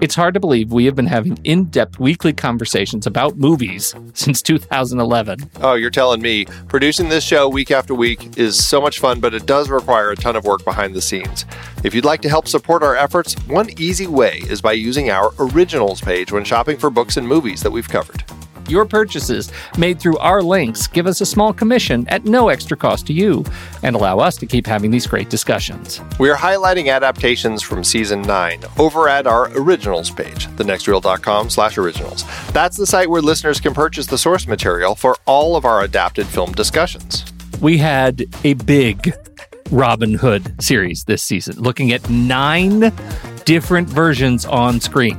It's hard to believe we have been having in depth weekly conversations about movies since 2011. Oh, you're telling me. Producing this show week after week is so much fun, but it does require a ton of work behind the scenes. If you'd like to help support our efforts, one easy way is by using our originals page when shopping for books and movies that we've covered. Your purchases made through our links give us a small commission at no extra cost to you and allow us to keep having these great discussions. We are highlighting adaptations from season 9 over at our originals page, thenextreel.com slash originals. That's the site where listeners can purchase the source material for all of our adapted film discussions. We had a big Robin Hood series this season, looking at nine different versions on screen.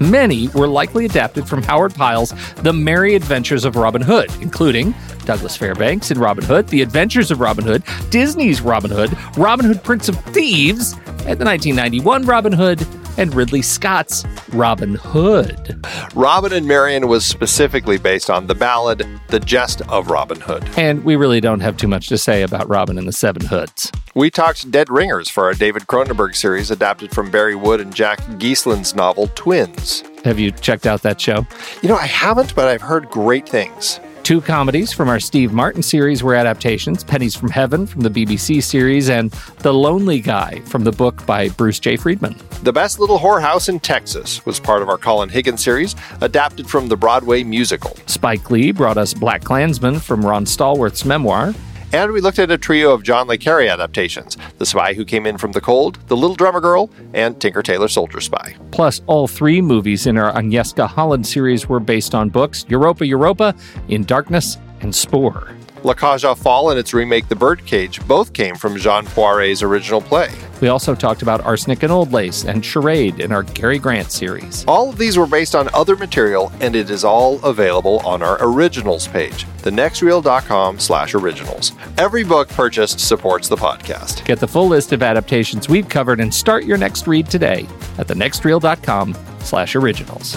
Many were likely adapted from Howard Pyle's The Merry Adventures of Robin Hood, including Douglas Fairbanks in Robin Hood, The Adventures of Robin Hood, Disney's Robin Hood, Robin Hood Prince of Thieves, and the 1991 Robin Hood, and Ridley Scott's Robin Hood. Robin and Marian was specifically based on the ballad The Gest of Robin Hood. And we really don't have too much to say about Robin and the Seven Hoods. We talked Dead Ringers for our David Cronenberg series adapted from Bari Wood and Jack Geasland's novel Twins. Have you checked out that show? You know, I haven't, but I've heard great things. Two comedies from our Steve Martin series were adaptations Pennies from Heaven from the BBC series, and The Lonely Guy from the book by Bruce J. Friedman. The Best Little Whorehouse in Texas was part of our Colin Higgins series, adapted from the Broadway musical. Spike Lee brought us Black Klansman from Ron Stallworth's memoir. And we looked at a trio of John Le Carre adaptations The Spy Who Came In From the Cold, The Little Drummer Girl, and Tinker Tailor Soldier Spy. Plus, all three movies in our Agnieszka Holland series were based on books Europa Europa, In Darkness, and Spoor. La aux Folles and its remake The Birdcage both came from Jean Poiret's original play. We also talked about Arsenic and Old Lace and Charade in our Cary Grant series. All of these were based on other material, and it is all available on our originals page, thenextreel.com slash originals. Every book purchased supports the podcast. Get the full list of adaptations we've covered and start your next read today at thenextreel.com slash originals.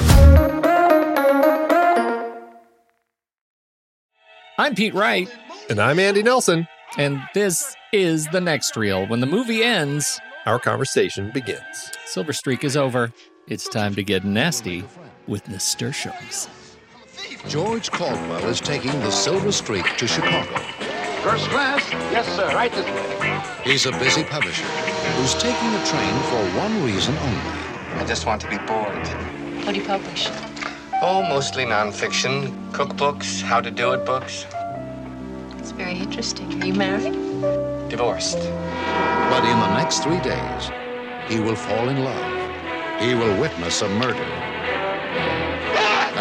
I'm Pete Wright. And I'm Andy Nelson. And this is The Next Reel. When the movie ends, our conversation begins. Silver Streak is over. It's time to get nasty with nasturtiums. George Caldwell is taking the Silver Streak to Chicago. First class? Yes, sir. Right this way. He's a busy publisher who's taking the train for one reason only. I just want to be bored. What do you publish? Oh, mostly nonfiction, cookbooks, how to do it books. It's very interesting. Are you married? Divorced. But in the next three days, he will fall in love. He will witness a murder.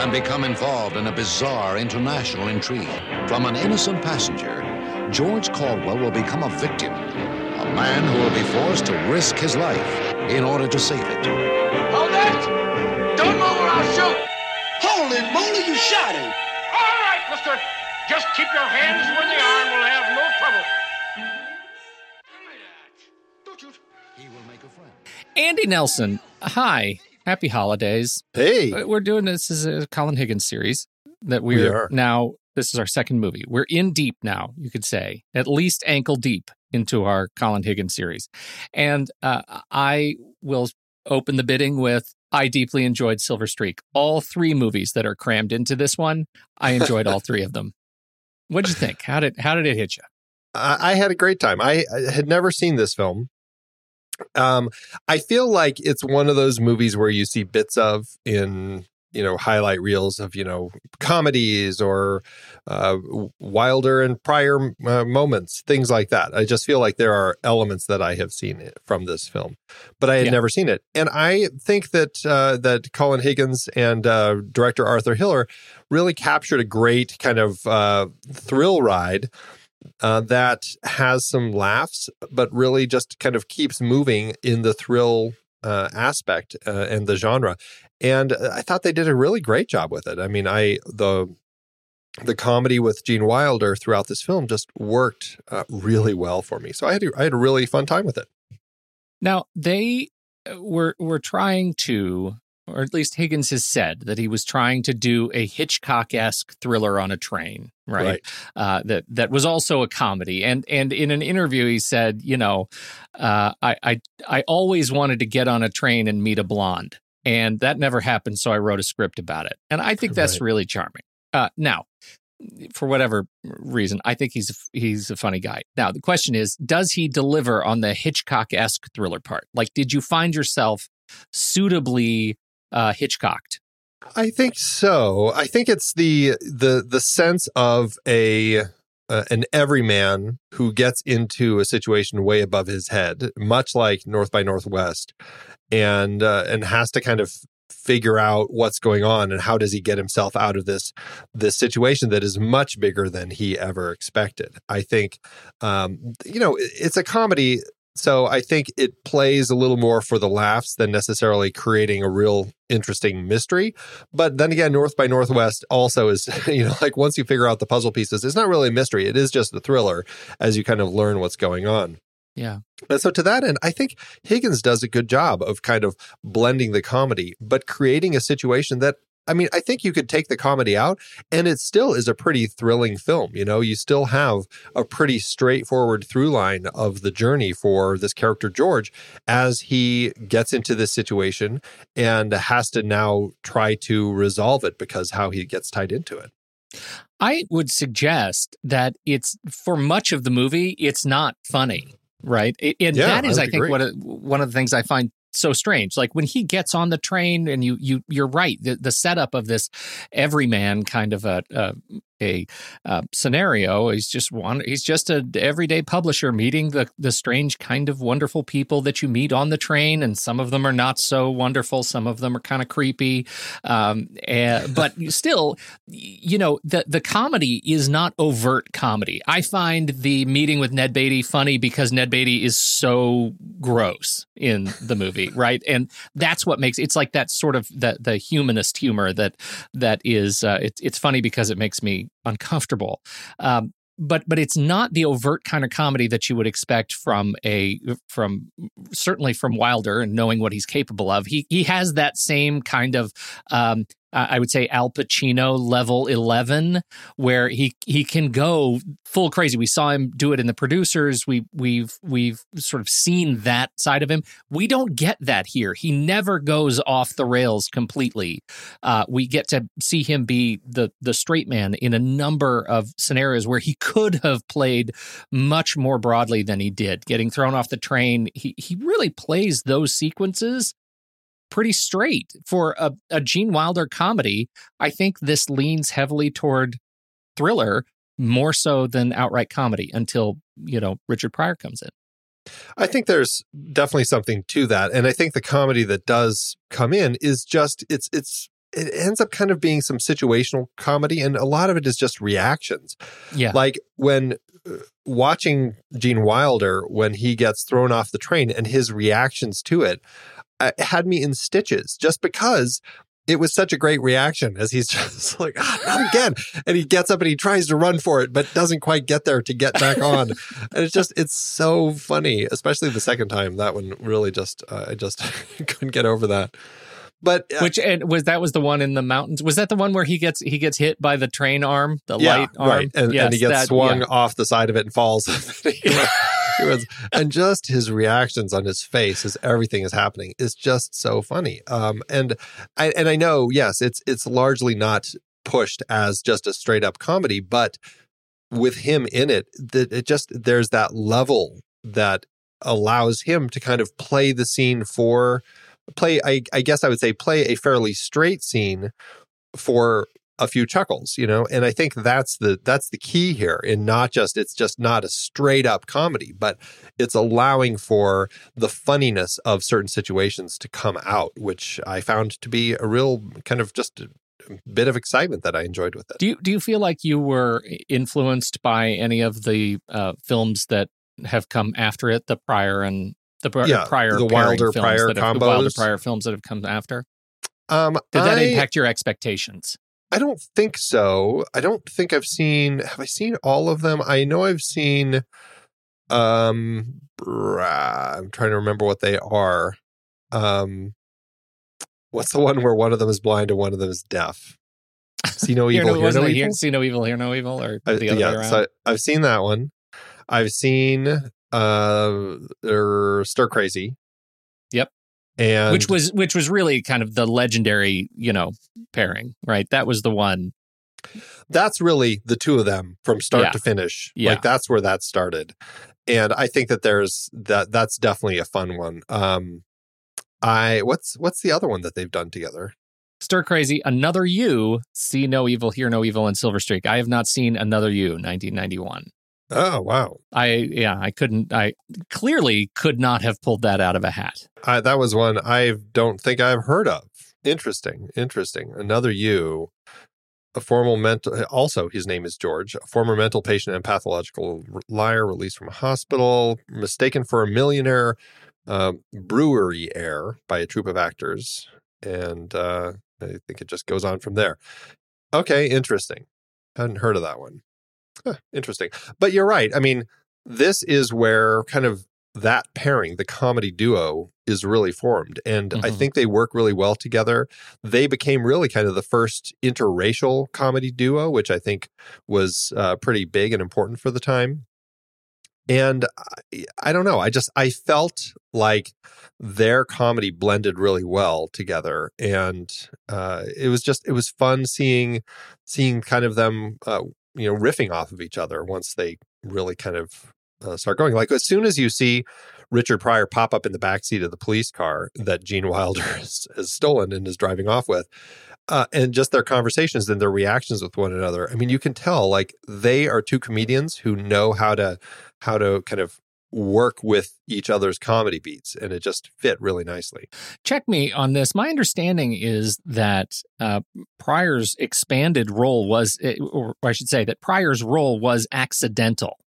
And become involved in a bizarre international intrigue. From an innocent passenger, George Caldwell will become a victim. A man who will be forced to risk his life in order to save it. Hold it! Don't move or I'll shoot! Holy moly, you shot him! All right, mister. Just keep your hands where they are and we'll have no trouble. Don't you? He will make a friend. Andy Nelson, hi. Happy holidays. Hey, Uh, We're doing this as a Colin Higgins series that We we're are. now. This is our second movie. We're in deep now, you could say, at least ankle deep into our Colin Higgins series. And uh, I will open the bidding with I deeply enjoyed Silver Streak. All three movies that are crammed into this one, I enjoyed all three of them. What'd you think? How did how did it hit you? I, I had a great time. I, I had never seen this film. Um, I feel like it's one of those movies where you see bits of in you know highlight reels of you know comedies or uh, Wilder and Pryor uh, moments, things like that. I just feel like there are elements that I have seen from this film, but I had Yeah. never seen it, and I think that uh, that Colin Higgins and uh, director Arthur Hiller really captured a great kind of uh, thrill ride uh, that has some laughs, but really just kind of keeps moving in the thrill uh, aspect uh, and the genre. And uh, I thought they did a really great job with it. I mean, I the the comedy with Gene Wilder throughout this film just worked uh, really well for me. So I had a, I had a really fun time with it. Now they uh, were were trying to, or at least Higgins has said that he was trying to do a Hitchcock esque thriller on a train, right? Right. Uh, that that was also a comedy. And and in an interview, he said, you know, uh, I I I always wanted to get on a train and meet a blonde, and that never happened. So I wrote a script about it, and I think that's Right. really charming. Uh, now. For whatever reason, I think he's he's a funny guy. Now the question is, does he deliver on the Hitchcock esque thriller part? Like, did you find yourself suitably uh, Hitchcocked? I think so. I think it's the the the sense of a uh, an everyman who gets into a situation way above his head, much like North by Northwest, and uh, and has to kind of figure out what's going on and how does he get himself out of this this situation that is much bigger than he ever expected. I think, um, you know, it's a comedy. So I think it plays a little more for the laughs than necessarily creating a real interesting mystery. But then again, North by Northwest also is, you know, like once you figure out the puzzle pieces, it's not really a mystery. It is just a thriller as you kind of learn what's going on. Yeah. And so to that end, I think Higgins does a good job of kind of blending the comedy, but creating a situation that I mean, I think you could take the comedy out and it still is a pretty thrilling film. You know, you still have a pretty straightforward through line of the journey for this character, George, as he gets into this situation and has to now try to resolve it because how he gets tied into it. I would suggest that it's for much of the movie, it's not funny, right? And Yeah, that is, I I, think, what one of the things I find so strange. Like when he gets on the train, and you you you're right. The, the setup of this everyman kind of a a, a uh, scenario. He's just one. He's just a everyday publisher meeting the the strange kind of wonderful people that you meet on the train, and some of them are not so wonderful. Some of them are kind of creepy. Um, eh, but still, you know, the the comedy is not overt comedy. I find the meeting with Ned Beatty funny because Ned Beatty is so gross in the movie, right? And that's what makes it's like that sort of the the humanist humor that that is uh, it's it's funny because it makes me uncomfortable. Um, but but it's not the overt kind of comedy that you would expect from a from certainly from Wilder and knowing what he's capable of. He he has that same kind of um, I would say Al Pacino level 11 where he he can go full crazy. We saw him do it in the producers. We we've we've sort of seen that side of him. We don't get that here. He never goes off the rails completely. Uh, we get to see him be the the straight man in a number of scenarios where he could have played much more broadly than he did. Getting thrown off the train, he he really plays those sequences pretty straight for a, a Gene Wilder comedy. I think this leans heavily toward thriller more so than outright comedy until you know Richard Pryor comes in. I think there's definitely something to that, and I think the comedy that does come in is just it's it's it ends up kind of being some situational comedy, and a lot of it is just reactions. Yeah, Like when uh, watching Gene Wilder when he gets thrown off the train and his reactions to it had me in stitches just because it was such a great reaction as he's just like, ah, not again. And he gets up and he tries to run for it, but doesn't quite get there to get back on. and it's just, it's so funny, especially the second time. That one really just, uh, I just couldn't get over that. But uh, Which and was that was the one in the mountains? Was that the one where he gets he gets hit by the train arm, the yeah, light arm, right. And, Yes, and he gets that- swung yeah. off the side of it and falls. Was- and just his reactions on his face as everything is happening is just so funny. Um, and I and I know, yes, it's it's largely not pushed as just a straight up comedy, but with him in it, that it just there's that level that allows him to kind of play the scene for play. I, I guess I would say play a fairly straight scene for a few chuckles, you know, and I think that's the that's the key here in not just it's just not a straight up comedy, but it's allowing for the funniness of certain situations to come out, which I found to be a real kind of just a bit of excitement that I enjoyed with it. Do you do you feel like you were influenced by any of the uh, films that have come after it, the Pryor and the pri- Yeah, Pryor the Wilder films Pryor that have, the Wilder Pryor films that have come after? Um, Did that I, impact your expectations? I don't think so. I don't think I've seen. Have I seen all of them? I know I've seen. Um, brah, I'm trying to remember what they are. Um, what's the one where one of them is blind and one of them is deaf? See no Hear evil, no, hear wasn't no evil. See no evil, hear no evil, or I- the other way yeah, around. so I, I've seen that one. I've seen uh, or Stir Crazy. And which was which was really kind of the legendary, you know, pairing, right? That was the one. that's really the two of them from start Yeah. to finish. Yeah. Like that's where that started. And I think that there's that that's definitely a fun one. Um I what's what's the other one that they've done together? Stir Crazy, Another You, See No Evil, Hear No Evil, and Silver Streak. I have not seen Another You, 1991. Oh wow. I yeah, I couldn't. I clearly could not have pulled that out of a hat. I, that was one I don't think I've heard of. Interesting, interesting. Another you, a formal mental. Also, his name is George, a former mental patient and pathological liar, released from a hospital, mistaken for a millionaire, uh, brewery heir by a troupe of actors, and uh, I think it just goes on from there. Okay, interesting. I hadn't heard of that one. Huh, interesting, but you're right. I mean, this is where kind of that pairing, the comedy duo, is really formed. And I Mhm. think they work really well together. They became really kind of the first interracial comedy duo, which I think was uh, pretty big and important for the time. And I, I don't know. I just, I felt like their comedy blended really well together. And uh, it was just, it was fun seeing, seeing kind of them, uh, you know, riffing off of each other once they really kind of uh, start going. Like as soon as you see Richard Pryor pop up in the backseat of the police car that Gene Wilder has, has stolen and is driving off with, uh, and just their conversations and their reactions with one another. I mean, you can tell like they are two comedians who know how to how to kind of work with each other's comedy beats, and it just fit really nicely. Check me on this. My understanding is that uh, Pryor's expanded role was, eh, or I should say, that Pryor's role was accidental.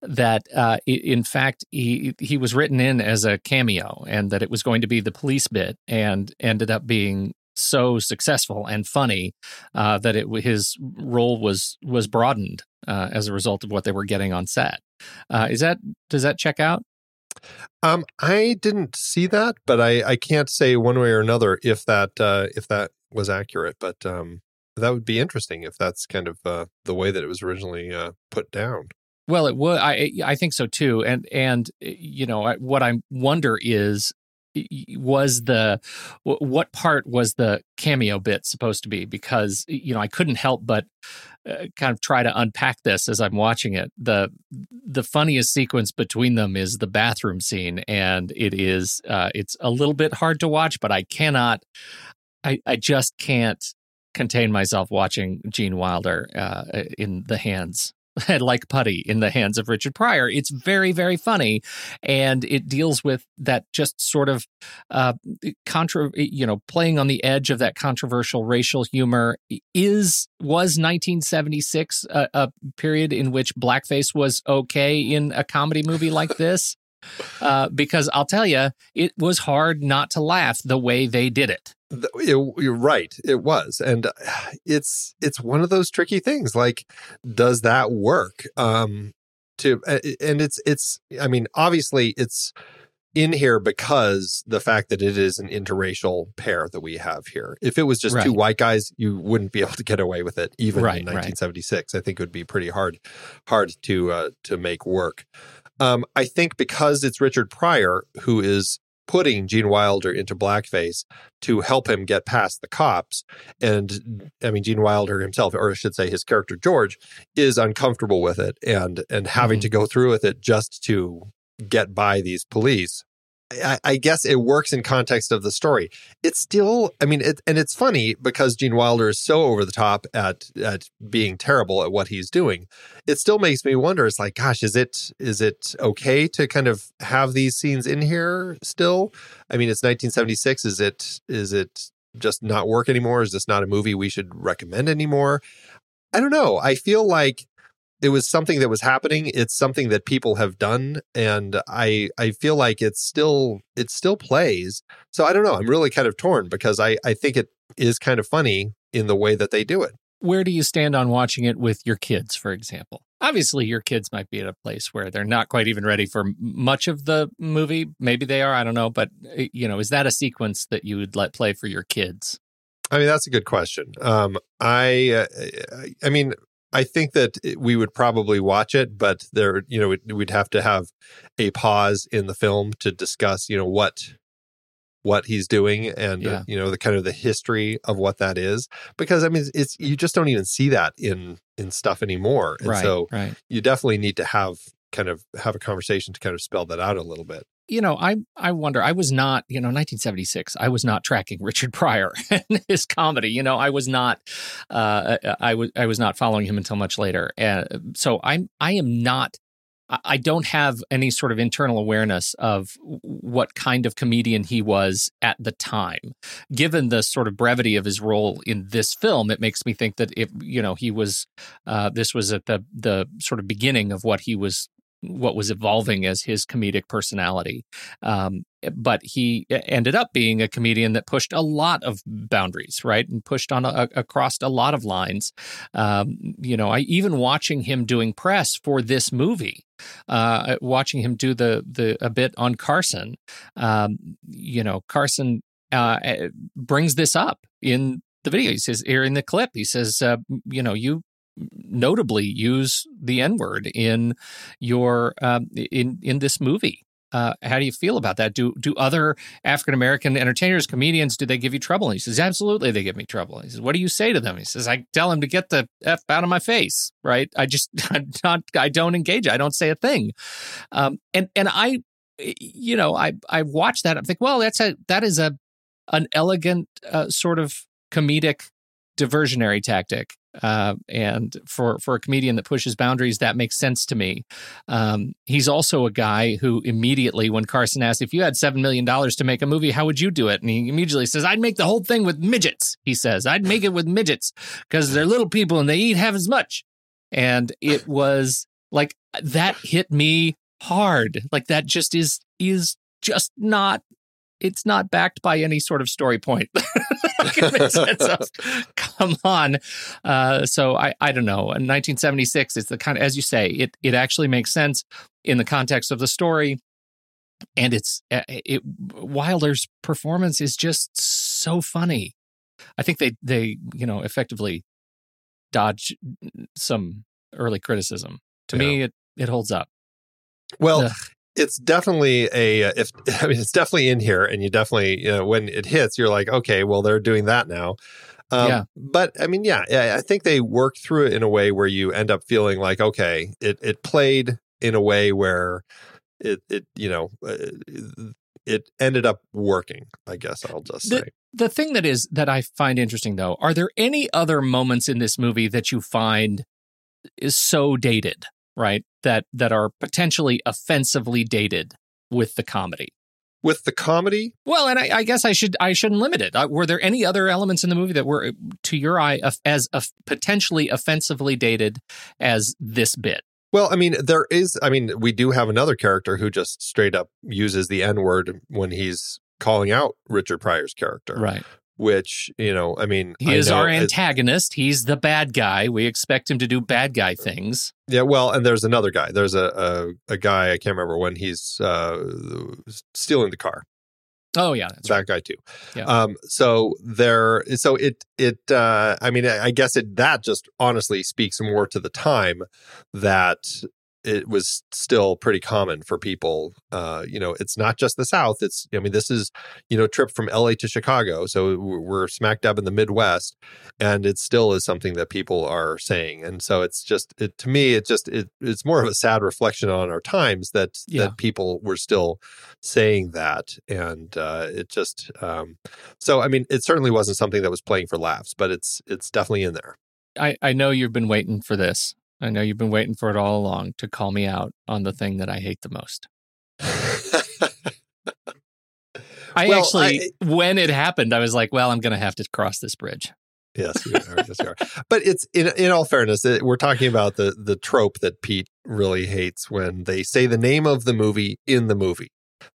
That uh, in fact he he was written in as a cameo, and that it was going to be the police bit, and ended up being so successful and funny uh, that it his role was was broadened uh, as a result of what they were getting on set. Uh, is that does that check out? Um, I didn't see that, but I, I can't say one way or another if that uh, if that was accurate. But um, that would be interesting if that's kind of uh, the way that it was originally uh, put down. Well, it would. I I think so too. And and you know I- what I wonder is was the what part was the cameo bit supposed to be because you know I couldn't help but uh, kind of try to unpack this as I'm watching it. the The funniest sequence between them is the bathroom scene, and it is uh, it's a little bit hard to watch, but I cannot, I I just can't contain myself watching Gene Wilder uh, in the hands like putty in the hands of Richard Pryor. It's very, very funny, and it deals with that just sort of uh, contra, you know, playing on the edge of that controversial racial humor. Is was 1976 a, a period in which blackface was okay in a comedy movie like this? Uh, because I'll tell you, it was hard not to laugh the way they did it. It- you're right. It was, and uh, it's it's one of those tricky things. Like, does that work? Um, to and it's it's. I mean, obviously, it's in here because the fact that it is an interracial pair that we have here. If it was just two white guys, you wouldn't be able to get away with it, even Right, in right. 1976. I think it would be pretty hard hard to uh, to make work. Um, I think because it's Richard Pryor who is putting Gene Wilder into blackface to help him get past the cops. And I mean, Gene Wilder himself, or I should say his character George, is uncomfortable with it and and having Mhm. to go through with it just to get by these police. I, I guess it works in context of the story. It's still, I mean, it, and it's funny because Gene Wilder is so over the top at at being terrible at what he's doing. It still makes me wonder. It's like, gosh, is it is it okay to kind of have these scenes in here still? I mean, it's 1976. Is it is it just not work anymore? Is this not a movie we should recommend anymore? I don't know. I feel like it was something that was happening. It's something that people have done, and I I feel like it's still it still plays. So I don't know. I'm really kind of torn because I I think it is kind of funny in the way that they do it. Where do you stand on watching it with your kids, for example? Obviously, your kids might be at a place where they're not quite even ready for much of the movie. Maybe they are. I don't know. But, uh, you know, is that a sequence that you would let play for your kids? I mean, that's a good question. Um, I, uh, I- I mean, I think that we would probably watch it, but there, you know, we'd, we'd have to have a pause in the film to discuss, you know, what what he's doing and uh, you know the kind of the history of what that is because i mean it's you just don't even see that in in stuff anymore and right. so right. you definitely need to have kind of have a conversation to kind of spell that out a little bit you know, I I wonder. I was not, you know, 1976. I was not tracking Richard Pryor and his comedy. You know, I was not. Uh, I was I was not following him until much later. Uh, so I'm I am not. I- I don't have any sort of internal awareness of what kind of comedian he was at the time. Given the sort of brevity of his role in this film, it makes me think that if you know he was, uh, this was at the the sort of beginning of what he was what was evolving as his comedic personality. Um, but he ended up being a comedian that pushed a lot of boundaries, right, and pushed on a, across a lot of lines. Um, you know, I even watching him doing press for this movie, uh, watching him do the the a bit on Carson. Um, you know, Carson uh, brings this up in the video. He says here in the clip, he says, uh, you know, you notably use the N word in your um, in in this movie. Uh, how do you feel about that? Do do other African American entertainers, comedians, do they give you trouble? And he says, absolutely, they give me trouble. He says, what do you say to them? He says, I tell them to get the f out of my face. Right? I just I'm not I don't engage. I don't say a thing. Um, and and I, you know, I I watch that. I'm think, well, that's a that is a an elegant uh, sort of comedic diversionary tactic uh, and for for a comedian that pushes boundaries, that makes sense to me. Um, he's also a guy who immediately, when Carson asked if you had seven million dollars to make a movie, how would you do it? And he immediately says, "I'd make the whole thing with midgets." He says, "I'd make it with midgets because they're little people and they eat half as much." And it was like that hit me hard. Like that just is is just not it's not backed by any sort of story point. in the sense of, come on. Uh, so I, I don't know. In 1976, it's the kind of, as you say, it it actually makes sense in the context of the story, and it's uh, it Wilder's performance is just so funny. I think they they you know effectively dodge some early criticism. To me, it it holds up. well Ugh. It's definitely a uh, if I mean it's definitely in here, and you definitely you know when it hits, you're like, okay, well they're doing that now. Um, Yeah. But I mean, yeah, yeah, I think they work through it in a way where you end up feeling like, okay, it it played in a way where it it you know uh, it ended up working. I guess I'll just The- say. The thing that is that I find interesting though, are there any other moments in this movie that you find is so dated, right? That that are potentially offensively dated with the comedy. With the comedy, Well, and I, I guess I should I shouldn't limit it. Uh, were there any other elements in the movie that were, to your eye, as potentially offensively dated as this bit? Well, I mean, there is. I mean, we do have another character who just straight up uses the N word when he's calling out Richard Pryor's character. Right. Which you know, I mean, He I is our antagonist. He's the bad guy. We expect him to do bad guy things. Yeah, well, and there's another guy. There's a a, a guy I can't remember when he's uh, stealing the car. Oh yeah, that's that right. guy too. Yeah. Um. So there. So it it. Uh. I mean, I I guess it that just honestly speaks more to the time that it was still pretty common for people. Uh. You know, it's not just the South. It's. I mean, this is you know a trip from L.A. to Chicago. So we're smack dab in the Midwest, and it still is something that people are saying. And so it's just it to me. It just it it's more of a sad reflection on our times that Yeah. that people were still saying that and uh it just um so i mean it certainly wasn't something that was playing for laughs but it's it's definitely in there I, I know you've been waiting for this. I know you've been waiting for it all along to call me out on the thing that I hate the most. I Well, actually, when it happened, I was like, well, I'm going to have to cross this bridge. yes you are, yes, you are. but it's in in all fairness it, we're talking about the the trope that pete really hates when they say the name of the movie in the movie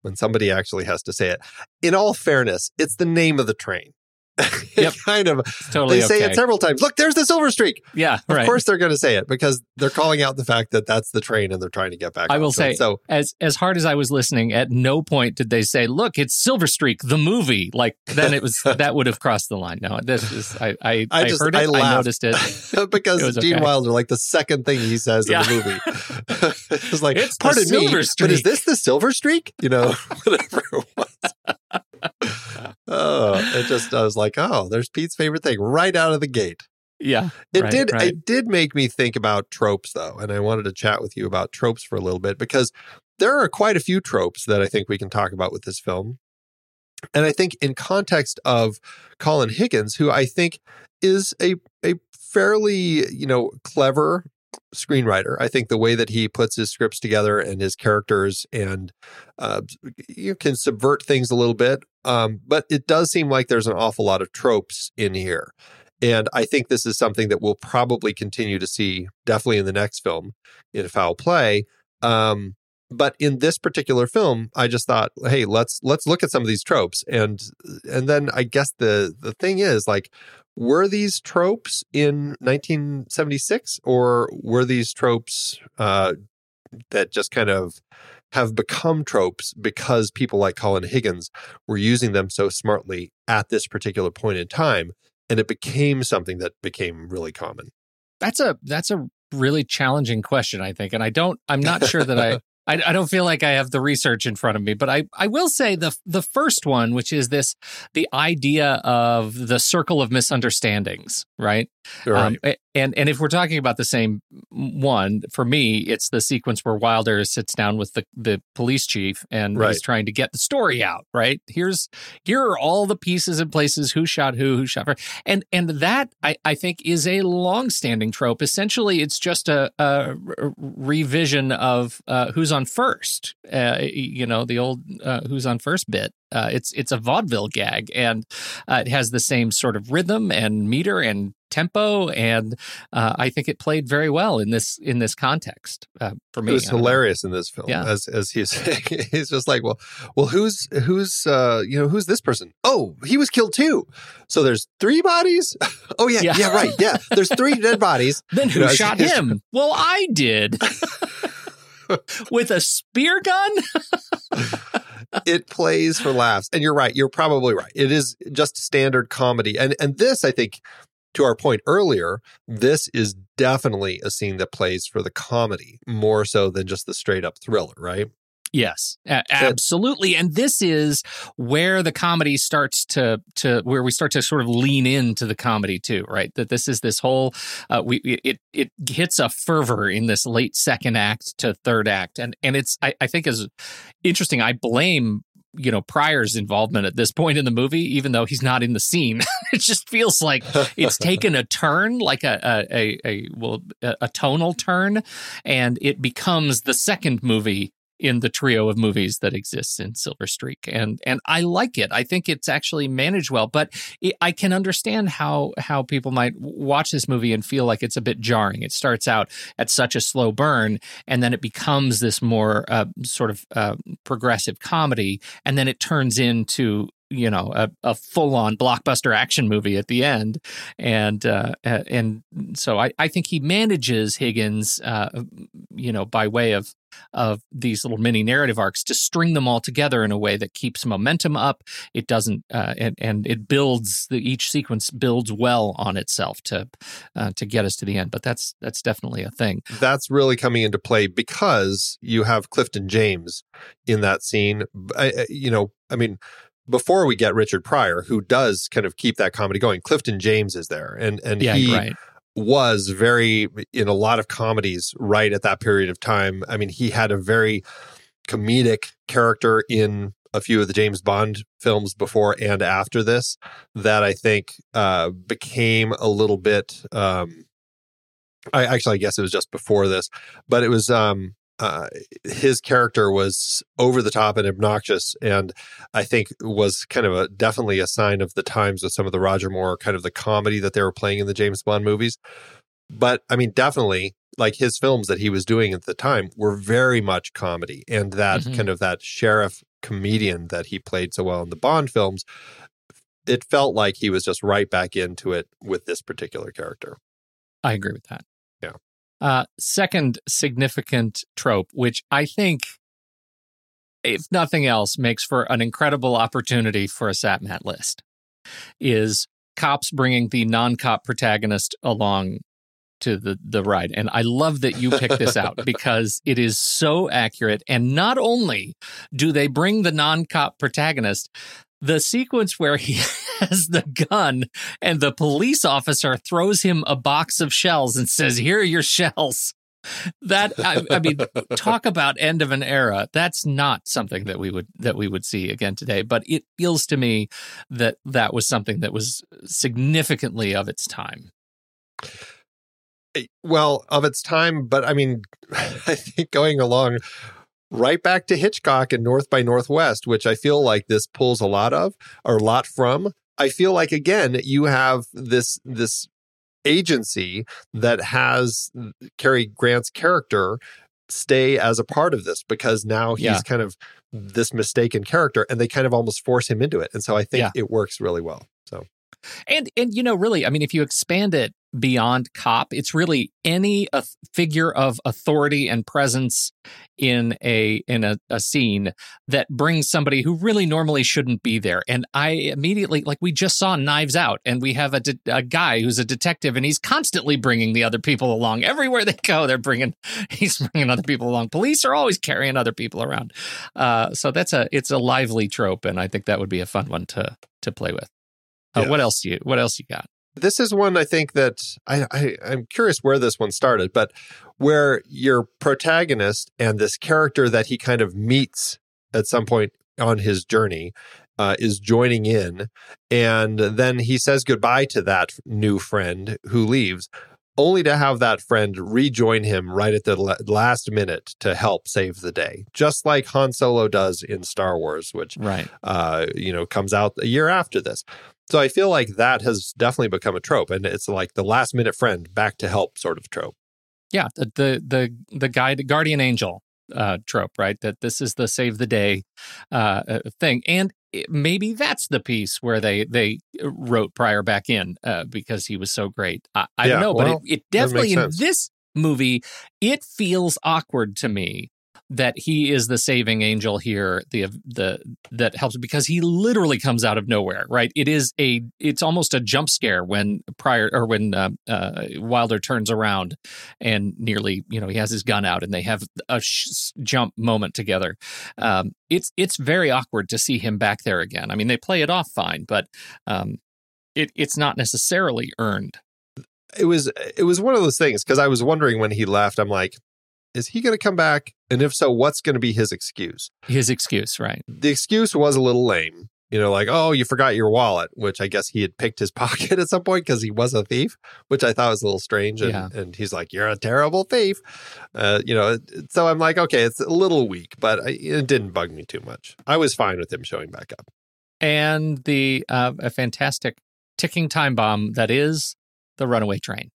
when somebody actually has to say it in all fairness it's the name of the train Yep. kind of totally they say okay. it several times look there's the silver streak yeah, Of right. course, they're going to say it because they're calling out the fact that that's the train and they're trying to get back. I will it. say, so. as as hard as I was listening, at no point did they say, "Look, it's Silver Streak, the movie." Like then it was that would have crossed the line. No, this is I I, I I, just- heard it, I I, noticed it. because It Gene okay. Wilder, like the second thing he says Yeah. in the movie, it's like, It's the "Pardon me, Silver but is this the Silver Streak?" You know, whatever it was. Oh, it just I was like, "Oh, there's Pete's favorite thing right out of the gate." Yeah, It right, did. right. It did make me think about tropes, though, and I wanted to chat with you about tropes for a little bit because there are quite a few tropes that I think we can talk about with this film, and I think in context of Colin Higgins, who I think is a a fairly you know clever screenwriter. I think the way that he puts his scripts together and his characters and uh, you can subvert things a little bit, um, but it does seem like there's an awful lot of tropes in here. And I think this is something that we'll probably continue to see definitely in the next film in Foul Play. Um, but in this particular film, I just thought, hey, let's let's look at some of these tropes. And and then I guess the the thing is like, were these tropes in 1976 or were these tropes uh, that just kind of have become tropes because people like Colin Higgins were using them so smartly at this particular point in time and it became something that became really common. That's a that's a really challenging question, I think, and I don't. I'm not sure that I. I, I don't feel like I have the research in front of me, but I, I will say the the first one, which is this the idea of the circle of misunderstandings, right? Right. Um, and and if we're talking about the same one, for me, it's the sequence where Wilder sits down with the, the police chief and Right. he's trying to get the story out. Right here's here are all the pieces and places who shot who, who shot her, and and that I, I think is a long-standing trope. Essentially, it's just a, a revision of uh, who's on first. Uh, you know, the old uh, who's on first bit. Uh, it's it's a vaudeville gag, and uh, it has the same sort of rhythm and meter and tempo, and uh, I think it played very well in this in this context uh, for me. it was don't know. hilarious in this film Yeah. as as he's he's just like well well who's who's uh you know who's this person oh he was killed too so there's three bodies oh yeah Yeah. yeah, right yeah there's three dead bodies Then who You know, shot him? Well, I did. With a spear gun? it plays for laughs and you're right you're probably right it is just standard comedy and and this i think to our point earlier this is definitely a scene that plays for the comedy more so than just the straight up thriller right Yes, absolutely. And this is where the comedy starts to to where we start to sort of lean into the comedy too, right? That this is this whole uh, we it it hits a fervor in this late second act to third act, and and it's I, I think is interesting. I blame you know Pryor's involvement at this point in the movie, even though he's not in the scene. it just feels like it's taken a turn, like a a a, a well a, a tonal turn, and it becomes the second movie in the trio of movies that exists in Silver Streak, and and I like it. I think it's actually managed well, but it, I can understand how how people might watch this movie and feel like it's a bit jarring. It starts out at such a slow burn, and then it becomes this more uh, sort of uh, progressive comedy, and then it turns into you know a, a full on blockbuster action movie at the end, and uh, and so I, I think he manages Higgins, uh, you know, by way of of these little mini narrative arcs to string them all together in a way that keeps momentum up. It doesn't, uh, and and it builds the each sequence builds well on itself to uh, to get us to the end. But that's that's definitely a thing. That's really coming into play because you have Clifton James in that scene. I, you know, I mean, before we get Richard Pryor, who does kind of keep that comedy going, Clifton James is there, and and yeah, he right. was very in a lot of comedies right at that period of time. I mean, he had a very comedic character in a few of the James Bond films before and after this that I think uh, became a little bit. Um, I actually, I guess it was just before this, but it was um, uh, his character was over the top and obnoxious, and I think was kind of a definitely a sign of the times with some of the Roger Moore kind of the comedy that they were playing in the James Bond movies. But I mean, definitely like his films that he was doing at the time were very much comedy, and that Mhm. kind of that sheriff comedian that he played so well in the Bond films. It felt like he was just right back into it with this particular character. I agree with that. Uh, second significant trope, which I think, if nothing else, makes for an incredible opportunity for a Satmat list, is cops bringing the non-cop protagonist along to the the ride. And I love that you picked this out because it is so accurate. And not only do they bring the non-cop protagonist, the sequence where he has the gun and the police officer throws him a box of shells and says, "Here are your shells." That I, I mean, talk about end of an era. That's not something that we would that we would see again today. But it feels to me that that was something that was significantly of its time. Eh, well of its time but i mean i think going along right back to hitchcock and north by northwest which i feel like this pulls a lot of or a lot from i feel like again you have this this agency that has Cary Grant's character stay as a part of this because now he's Yeah. kind of this mistaken character and they kind of almost force him into it and so i think Yeah. it works really well so And and you know, really, I mean, if you expand it beyond cop, it's really any uh, figure of authority and presence in a in a, a scene that brings somebody who really normally shouldn't be there. And I immediately, like, we just saw Knives Out, and we have a, de- a guy who's a detective, and he's constantly bringing the other people along everywhere they go. They're bringing he's bringing other people along. Police are always carrying other people around. Uh, so that's a it's a lively trope, and I think that would be a fun one to to play with. Uh, Yeah. What else you What else you got? This is one I think that I, I I'm curious where this one started, but where your protagonist and this character that he kind of meets at some point on his journey uh, is joining in, and then he says goodbye to that new friend who leaves. Only to have that friend rejoin him right at the la- last minute to help save the day, just like Han Solo does in Star Wars, which Right. uh, you know, comes out a year after this. So I feel like that has definitely become a trope, and it's like the last minute friend back to help sort of trope. Yeah. The the the, the guy, the guardian angel uh, trope, right? That this is the save the day uh, uh, thing, and it- maybe that's the piece where they they wrote Pryor back in uh, because he was so great. I, I Yeah, don't know, well, but it, it definitely in this movie it feels awkward to me that he is the saving angel here the the that helps because he literally comes out of nowhere right? It is a it's almost a jump scare when Pryor or when uh, uh, wilder turns around and nearly you know he has his gun out and they have a sh- jump moment together. Um, it's it's very awkward to see him back there again. I mean they play it off fine but um, it, it's not necessarily earned. It was it was one of those things because I was wondering when he left. I'm like, is he going to come back? And if so, what's going to be his excuse? his excuse right The excuse was a little lame. You know, like, oh, you forgot your wallet, which I guess he had picked his pocket at some point because he was a thief, which I thought was a little strange. And, Yeah. and he's like, you're a terrible thief. Uh, you know, so I'm like, okay, it's a little weak, but it didn't bug me too much. I was fine with him showing back up. and the uh, a fantastic ticking time bomb that is the runaway train.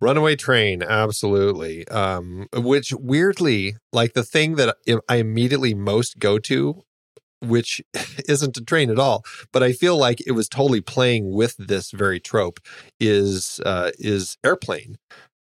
Runaway Train, absolutely. Um, which weirdly, like the thing that I immediately most go to which isn't a train at all. But I feel like it was totally playing with this very trope. Is uh, is airplane,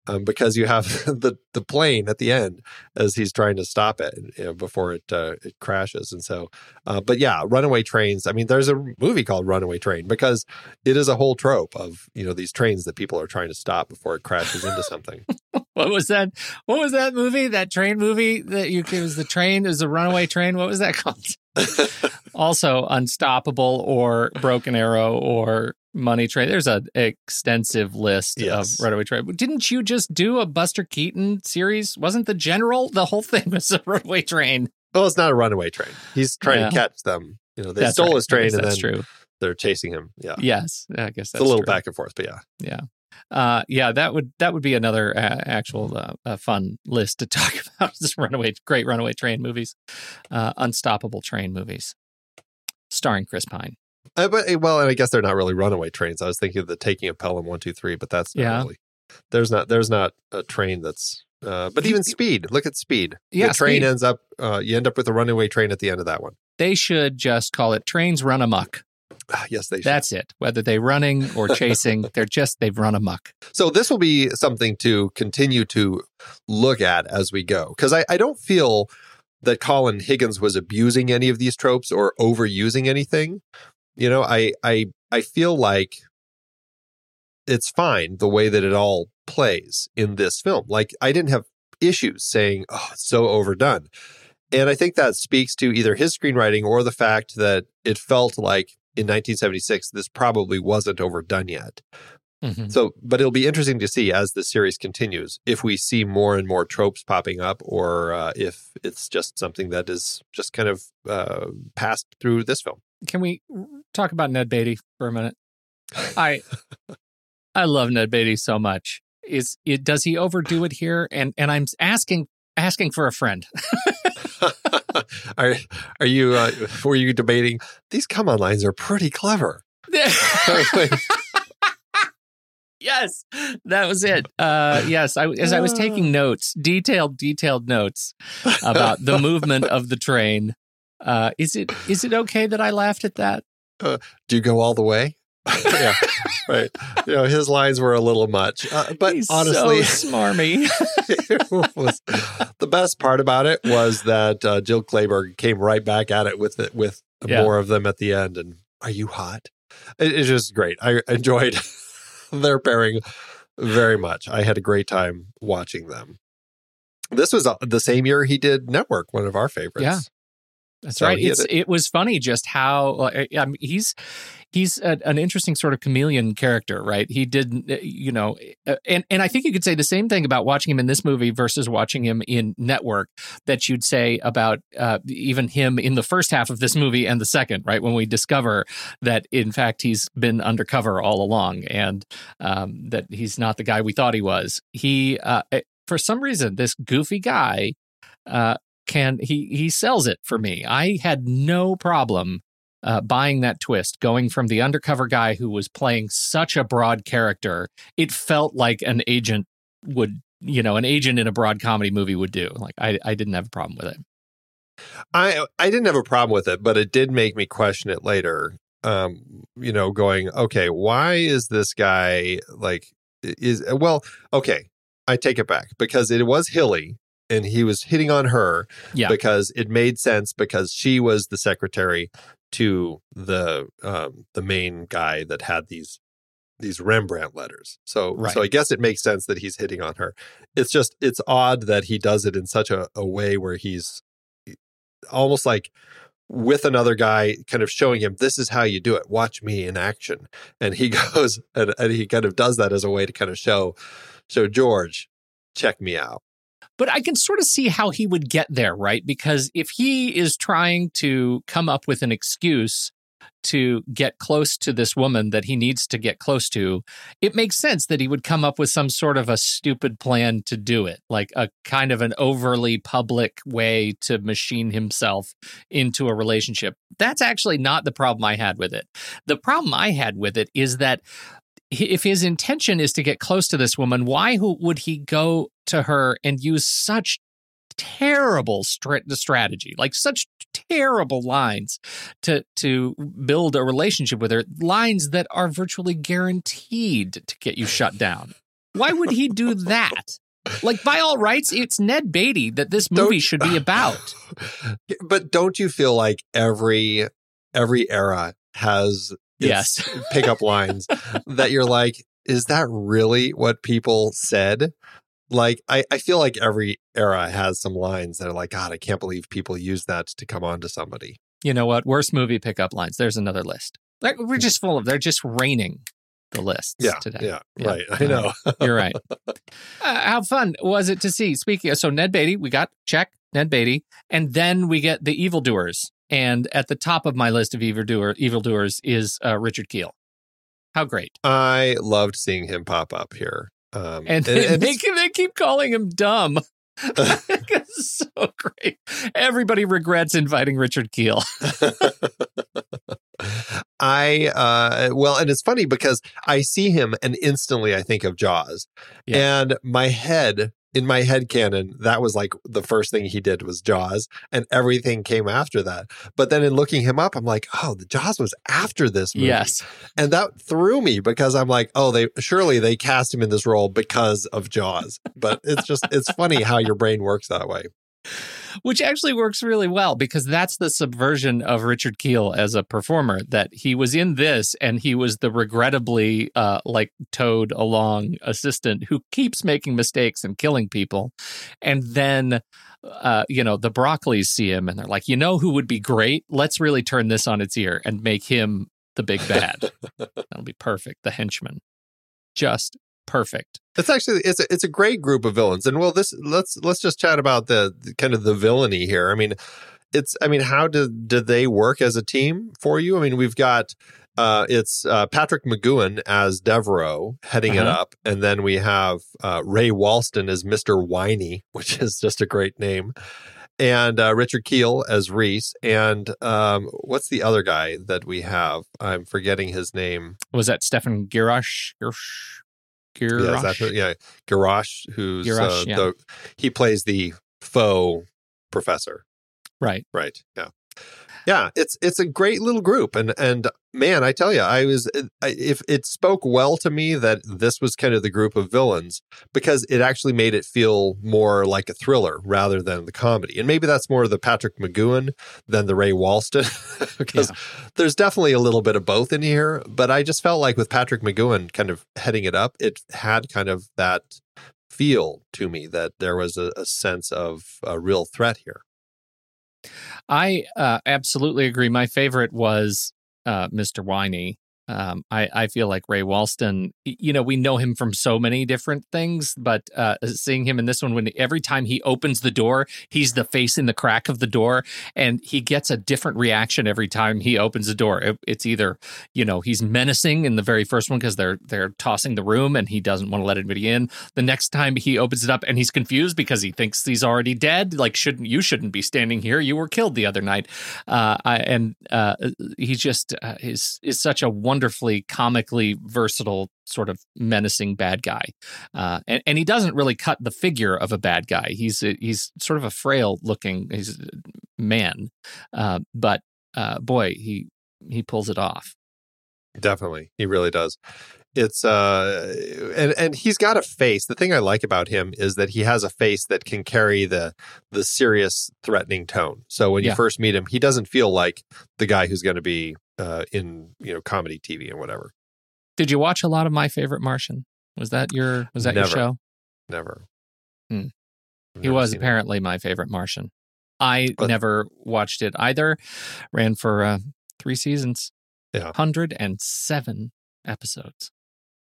um, because you have the the plane at the end as he's trying to stop it you know, before it uh, it crashes, and so. Uh, but yeah, runaway trains. I mean, there's a movie called Runaway Train because it is a whole trope of you know these trains that people are trying to stop before it crashes into something. What was that? What was that movie? That train movie that you it was the train, it was a runaway train. What was that called? also Unstoppable or Broken Arrow or Money Train. There's an extensive list Yes. of runaway train. Didn't you just do a Buster Keaton series? Wasn't the general the whole thing was a runaway train? well, it's not a runaway train. He's trying Yeah. to catch them. You know, they That's stole right. his train and then that's true. they're chasing him. Yeah, Yes, I guess that's it's a little true. back and forth, but yeah, yeah. Uh, yeah, that would that would be another uh, actual uh, fun list to talk about. Just runaway, great runaway train movies, uh, unstoppable train movies, starring Chris Pine. Uh, but eh, well, and I guess they're not really runaway trains. I was thinking of the taking of Pelham one two three, but that's not Yeah. really. There's not there's not a train that's. Uh, but even speed. Look at speed. Yeah, the train Speed. ends up. Uh, you end up with a runaway train at the end of that one. They should just call it trains run amok. Yes, they should. That's it. Whether they're running or chasing, they're just they've run amok. So this will be something to continue to look at as we go, because I, I don't feel that Colin Higgins was abusing any of these tropes or overusing anything. You know, I I I feel like it's fine the way that it all plays in this film. Like I didn't have issues saying, "Oh, so overdone," and I think that speaks to either his screenwriting or the fact that it felt like in 1976 this probably wasn't overdone yet. Mhm. So, but it'll be interesting to see as the series continues if we see more and more tropes popping up, or uh, if it's just something that is just kind of uh, passed through this film. Can we talk about Ned Beatty for a minute? I I love Ned Beatty so much. Is it does he overdo it here? And and I'm asking asking for a friend. are are you uh, were you debating these come on lines are pretty clever? yes, that was it. Uh, yes, I, as I was taking notes, detailed, detailed notes about the movement of the train. Uh, is it is it okay that I laughed at that? Do you go all the way? Yeah, right. You know, his lines were a little much, uh, but He's honestly, so smarmy. was, the best part about it was that uh, Jill Clayburgh came right back at it with it with Yeah. more of them at the end. And are you hot? It, it's just great. I enjoyed their pairing very much. I had a great time watching them. This was uh, the same year he did Network, one of our favorites. Yeah. That's So right. It's it- it was funny just how uh, I mean, he's he's a, an interesting sort of chameleon character, right? He did, uh, you know, uh, and and I think you could say the same thing about watching him in this movie versus watching him in Network that you'd say about uh, even him in the first half of this movie and the second, right? When we discover that in fact he's been undercover all along and um, that he's not the guy we thought he was. He, uh, for some reason, this goofy guy. Uh, can he he sells it for me. I had no problem uh, buying that twist, going from the undercover guy who was playing such a broad character. It felt like an agent would, you know, an agent in a broad comedy movie would do. Like I, I didn't have a problem with it. I I didn't have a problem with it, but it did make me question it later. Um, you know, going, okay, why is this guy like is well, okay, I take it back because it was Hilly and he was hitting on her Yeah. because it made sense because she was the secretary to the um the main guy that had these these Rembrandt letters. So Right. so I guess it makes sense that he's hitting on her. It's just it's odd that he does it in such a, a way where he's almost like with another guy kind of showing him this is how you do it watch me in action and he goes and, and he kind of does that as a way to kind of show show george check me out But I can sort of see how he would get there, right? Because if he is trying to come up with an excuse to get close to this woman that he needs to get close to, it makes sense that he would come up with some sort of a stupid plan to do it, like a kind of an overly public way to machine himself into a relationship. That's actually not the problem I had with it. The problem I had with it is that if his intention is to get close to this woman, why would he go to her and use such terrible stra- strategy, like such terrible lines to to build a relationship with her, lines that are virtually guaranteed to get you shut down. Why would he do that? Like by all rights, it's Ned Beatty that this movie Don't- should be about. But don't you feel like every every era has Yes. pickup lines that you're like, is that really what people said? Like I, I feel like every era has some lines that are like, God, I can't believe people use that to come on to somebody. You know what? Worst movie pickup lines. There's another list. Like, we're just full of. They're just raining the lists Yeah, today. yeah, Yeah. right. I know. You're right. Uh, how fun was it to see? Speaking of, so Ned Beatty, we got check Ned Beatty, and then we get the evildoers. And at the top of my list of evildoer evildoers is uh, Richard Kiel. How great! I loved seeing him pop up here. Um, And, and they, keep- they keep calling him dumb. it's so great. Everybody regrets inviting Richard Kiel. I uh well and it's funny because I see him and instantly I think of Jaws. Yeah. And my head in my head canon that was like the first thing he did was Jaws and everything came after that. But then in looking him up I'm like, "Oh, the Jaws was after this movie." Yes. And that threw me because I'm like, "Oh, they surely they cast him in this role because of Jaws." But it's just it's funny how your brain works that way. Which actually works really well because that's the subversion of Richard Kiel as a performer. That he was in this and he was the regrettably uh, like towed along assistant who keeps making mistakes and killing people, and then. Uh, you know, the Broccoli's see him and they're like, you know, who would be great? Let's really turn this on its ear and make him the big bad. That'll be perfect. The henchman. Just perfect. It's actually it's a, it's a great group of villains, and well, this let's let's just chat about the, the kind of the villainy here. I mean, it's I mean, how did did they work as a team for you? I mean, we've got uh, it's uh, Patrick McGoohan as Devereaux heading it Uh-huh. up, and then we have uh, Ray Walston as Mister Whiney, which is just a great name. And uh, Richard Kiel as Reese, and um, what's the other guy that we have? I'm forgetting his name. Was that Stefan Gierasch? Gierasch? Yeah, who- yeah, Gierasch, who's Gierasch, uh, yeah. the he plays the faux professor, Right. right? Yeah, yeah. It's it's a great little group, and and man, I tell you, I was uh, I, if it spoke well to me that this was kind of the group of villains because it actually made it feel more like a thriller rather than the comedy, and maybe that's more the Patrick McGoohan than the Ray Walston because there's definitely a little bit of both in here, but I just felt like with Patrick McGoohan kind of heading it up, it had kind of that feel to me that there was a, a sense of a real threat here. I uh, absolutely agree. My favorite was uh, Mr. Whiney. Um, I, I feel like Ray Walston, you know, we know him from so many different things, but uh, seeing him in this one, when every time he opens the door, he's the face in the crack of the door, and he gets a different reaction every time he opens the door. It- it's either, you know, he's menacing in the very first one because they're they're tossing the room and he doesn't want to let anybody in. The next time he opens it up and he's confused because he thinks he's already dead. Like, shouldn't you shouldn't be standing here? You were killed the other night. Uh, I, and uh, he just uh, is is such a wonderfully comically versatile sort of menacing bad guy, uh, and and he doesn't really cut the figure of a bad guy. He's a, he's sort of a frail looking he's man, uh, but uh, boy he he pulls it off. Definitely, he really does. It's uh, and and he's got a face. The thing I like about him is that he has a face that can carry the the serious, threatening tone. So when Yeah. you first meet him, he doesn't feel like the guy who's going to be uh, in you know comedy TV and whatever. Did you watch a lot of My Favorite Martian? Was that your was that Never. your show? Never. Hmm. He was seen it. apparently my favorite Martian. I But- never watched it either. Ran for uh, three seasons. Yeah. hundred and seven episodes.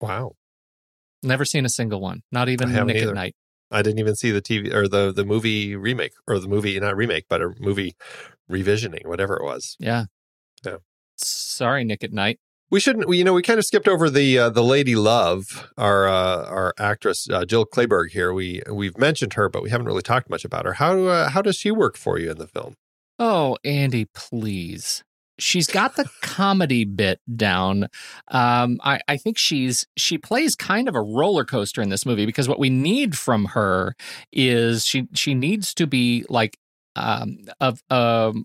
Wow. Never seen a single one. Not even Nick either. at Night. I didn't even see the TV or the the movie remake or the movie not remake but a movie revisioning whatever it was. Yeah. Yeah. Sorry, Nick at Nite. We shouldn't. We, you know, we kind of skipped over the uh, the lady love, our uh, our actress uh, Jill Clayburgh here. We we've mentioned her, but we haven't really talked much about her. How uh, how does she work for you in the film? Oh, Andy, please. She's got the comedy bit down. Um, I, I think she's she plays kind of a roller coaster in this movie because what we need from her is she she needs to be like um, of um,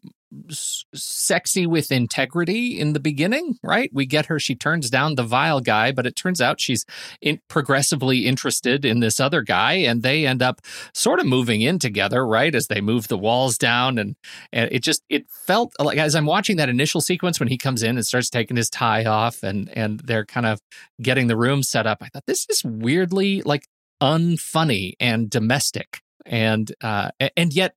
sexy with integrity in the beginning, right? We get her, she turns down the vile guy, but it turns out she's in, progressively interested in this other guy, and they end up sort of moving in together, right? As they move the walls down, and, and it just it felt like as I'm watching that initial sequence when he comes in and starts taking his tie off, and and they're kind of getting the room set up. I thought this is weirdly like unfunny and domestic and uh, and yet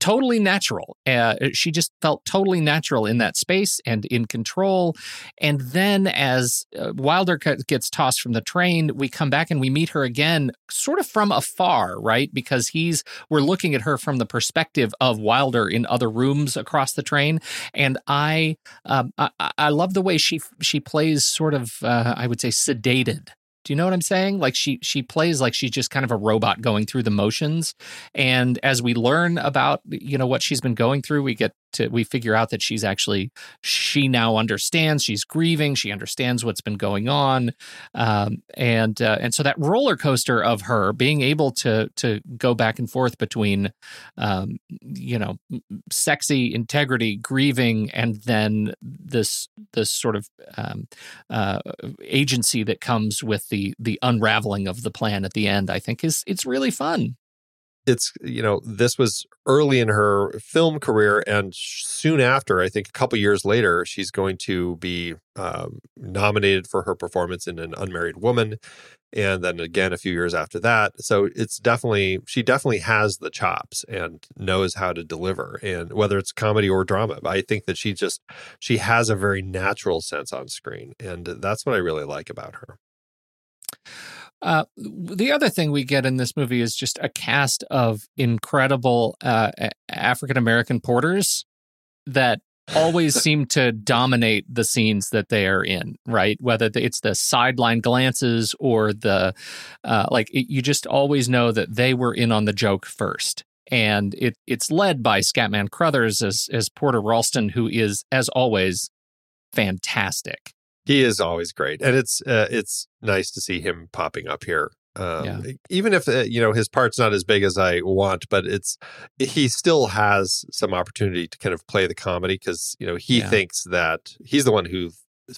totally natural. Uh, she just felt totally natural in that space and in control. And then as uh, Wilder gets tossed from the train, we come back and we meet her again, sort of from afar, right? Because he's we're looking at her from the perspective of Wilder in other rooms across the train. And I um, I, I love the way she she plays sort of uh, I would say sedated do you know what I'm saying? Like she she plays like she's just kind of a robot going through the motions. And as we learn about you know what she's been going through, we get to we figure out that she's actually she now understands. She's grieving. She understands what's been going on, um, and uh, and so that roller coaster of her being able to to go back and forth between, um, you know, sexy integrity, grieving, and then this this sort of um, uh, agency that comes with the the unraveling of the plan at the end. I think is it's really fun it's you know this was early in her film career and soon after i think a couple years later she's going to be um, nominated for her performance in an unmarried woman and then again a few years after that so it's definitely she definitely has the chops and knows how to deliver and whether it's comedy or drama i think that she just she has a very natural sense on screen and that's what i really like about her uh, the other thing we get in this movie is just a cast of incredible uh, African American porters that always seem to dominate the scenes that they are in, right? Whether it's the sideline glances or the, uh, like, it, you just always know that they were in on the joke first. And it it's led by Scatman Crothers as as Porter Ralston, who is, as always, fantastic. He is always great, and it's uh, it's nice to see him popping up here. Um, yeah. Even if uh, you know his part's not as big as I want, but it's he still has some opportunity to kind of play the comedy because you know he yeah. thinks that he's the one who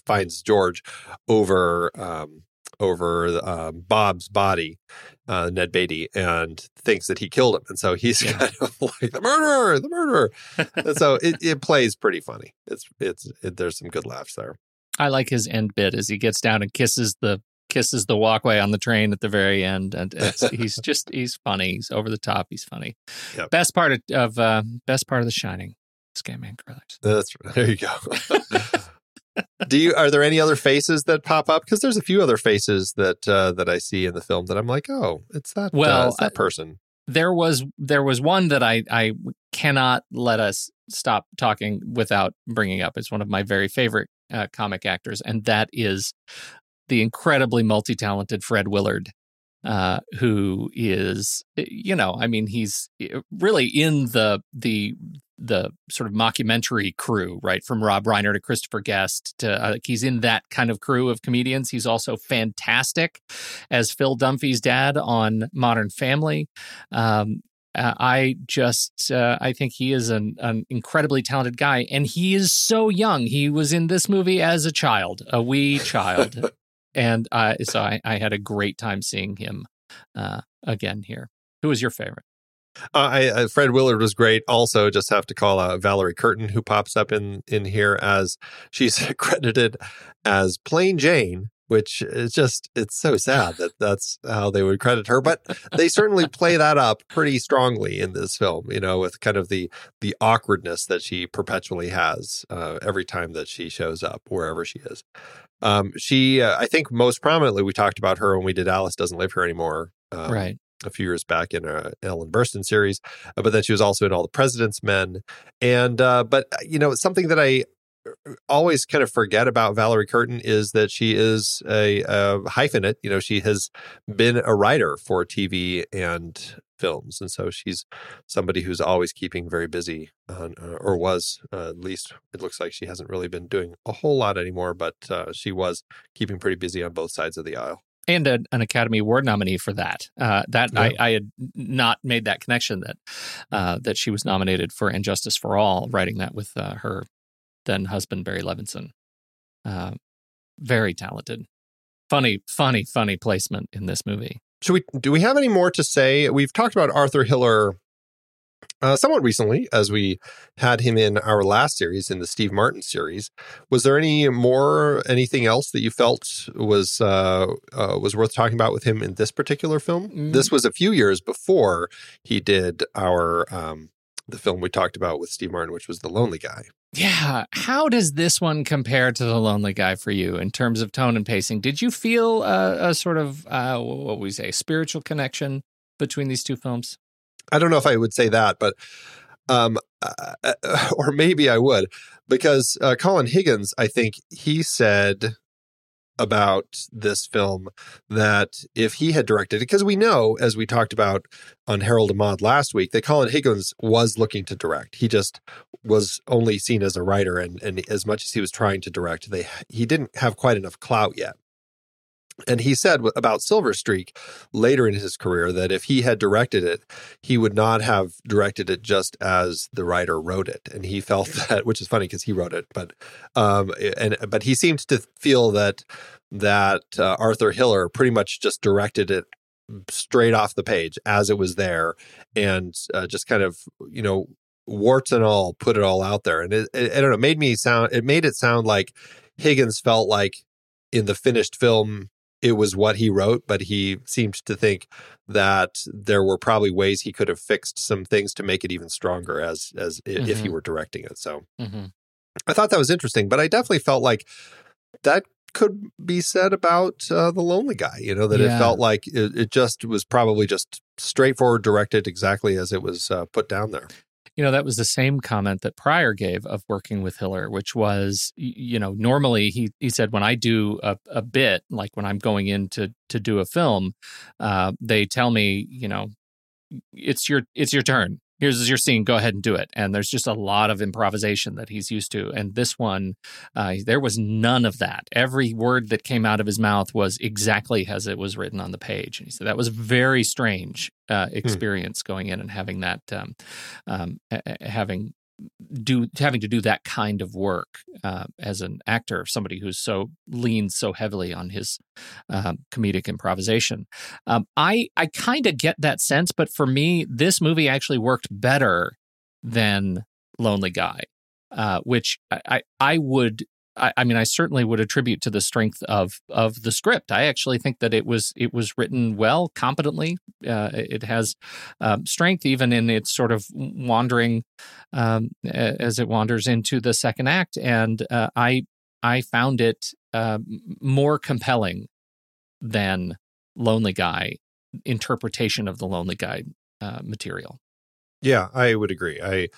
finds George over um, over um, Bob's body, uh, Ned Beatty, and thinks that he killed him, and so he's yeah. kind of like the murderer, the murderer. and so it, it plays pretty funny. It's it's it, there's some good laughs there. I like his end bit as he gets down and kisses the kisses the walkway on the train at the very end, and he's just he's funny. He's over the top. He's funny. Yep. Best part of, of uh, best part of The Shining, Scatman Crothers. That's there. You go. Do you are there any other faces that pop up? Because there's a few other faces that uh, that I see in the film that I'm like, oh, it's that well, uh, it's that person. there was there was one that I I cannot let us stop talking without bringing up. It's one of my very favorite uh, comic actors, and that is the incredibly multi talented Fred Willard. Uh, who is, eh, you know, I mean, he's eh, really in the the the sort of mockumentary crew, right? From Rob Reiner to Christopher Guest to uh, he's in that kind of crew of comedians. He's also fantastic as Phil Dunphy's dad on Modern Family. Um, uh, I just uh, I think he is an, an incredibly talented guy, and he is so young. He was in this movie as a child, a wee child, and uh, so I, I, had a great time seeing him uh, again here. Who was your favorite? Uh, I, uh, Fred Willard was great. Also, just have to call out Valerie Curtin, who pops up in in here as she's credited as Plain Jane which is just it's so sad that that's how they would credit her but they certainly play that up pretty strongly in this film you know with kind of the the awkwardness that she perpetually has uh, every time that she shows up wherever she is. Um, she uh, i think most prominently we talked about her when we did alice doesn't live here anymore um, right. a few years back in a Ellen Burstyn series, uh, but then she was also in All the President's Men, and uh, but uh, you know something that I always kind of forget about Valerie Curtin is that she is a, a hyphenate. You know, she has been a writer for TV and films, and so she's somebody who's always keeping very busy, uh, or was uh, at least. It looks like she hasn't really been doing a whole lot anymore, but uh, she was keeping pretty busy on both sides of the aisle and a, an Academy Award nominee for that. Uh, that yeah. I, I, had not made that connection that uh, that she was nominated for "And Justice for All*, writing that with uh, her then husband Barry Levinson. Uh, very talented, funny, funny, funny placement in this movie. Should we? Do we have any more to say? We've talked about Arthur Hiller uh, somewhat recently, as we had him in our last series, in the Steve Martin series. Was there any more, anything else that you felt was uh, uh, was worth talking about with him in this particular film? Mm. This was a few years before he did our um, the film we talked about with Steve Martin, which was The Lonely Guy. Yeah. How does this one compare to The Lonely Guy for you in terms of tone and pacing? Did you feel a, a sort of, uh, what we say, spiritual connection between these two films? I don't know if I would say that, but um, uh, uh or maybe I would, because uh, Colin Higgins, I think he said about this film that if he had directed it, because we know, as we talked about on Harold and Maude last week, that Colin Higgins was looking to direct. He just was only seen as a writer, and and as much as he was trying to direct, they he didn't have quite enough clout yet. And he said about Silver Streak later in his career that if he had directed it, he would not have directed it just as the writer wrote it. And he felt that, which is funny because he wrote it, but um, and but he seemed to feel that that uh, Arthur Hiller pretty much just directed it straight off the page as it was there, and uh, just kind of you know warts and all put it all out there. And it, it, I don't know, made me sound it made it sound like Higgins felt like in the finished film it was what he wrote, but he seemed to think that there were probably ways he could have fixed some things to make it even stronger as as mm-hmm. if he mm-hmm. were directing it. So mm-hmm. I thought that was interesting, but I definitely felt like that could be said about uh, the lonely guy. You know that yeah. it felt like it, it, just was probably just straightforward directed exactly as it was uh, put down there you know that was the same comment that Pryor gave of working with Hiller, which was you know normally he he said when I do a, a bit like when I'm going in to to do a film, uh, they tell me you know it's your it's your turn here's your scene go ahead and do it and there's just a lot of improvisation that he's used to and this one uh, there was none of that every word that came out of his mouth was exactly as it was written on the page and he said that was a very strange uh, hmm. experience hmm. going in and having that um, um, having do having to do that kind of work uh, as an actor, somebody who's so leans so heavily on his um, comedic improvisation. Um, I I kind of get that sense, but for me, this movie actually worked better than Lonely Guy, uh, which I, I I would I, I, mean, I certainly would attribute to the strength of of the script. I actually think that it was it was written well, competently. Uh, it has um, strength even in its sort of wandering um, as it wanders into the second act, and uh, I I found it uh, more compelling than Lonely Guy interpretation of the Lonely Guy uh, material. Yeah, I would agree. I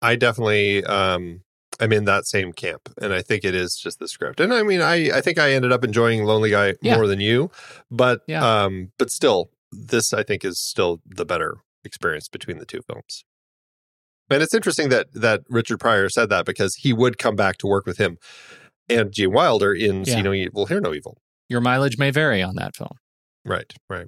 I definitely um, I'm in that same camp, and I think it is just the script. And I mean, I I think I ended up enjoying Lonely Guy yeah. more than you, but yeah. um, but still, this I think is still the better experience between the two films. And it's interesting that that Richard Pryor said that because he would come back to work with him and Gene Wilder in yeah. See No Evil, Hear No Evil. Your mileage may vary on that film. Right, right.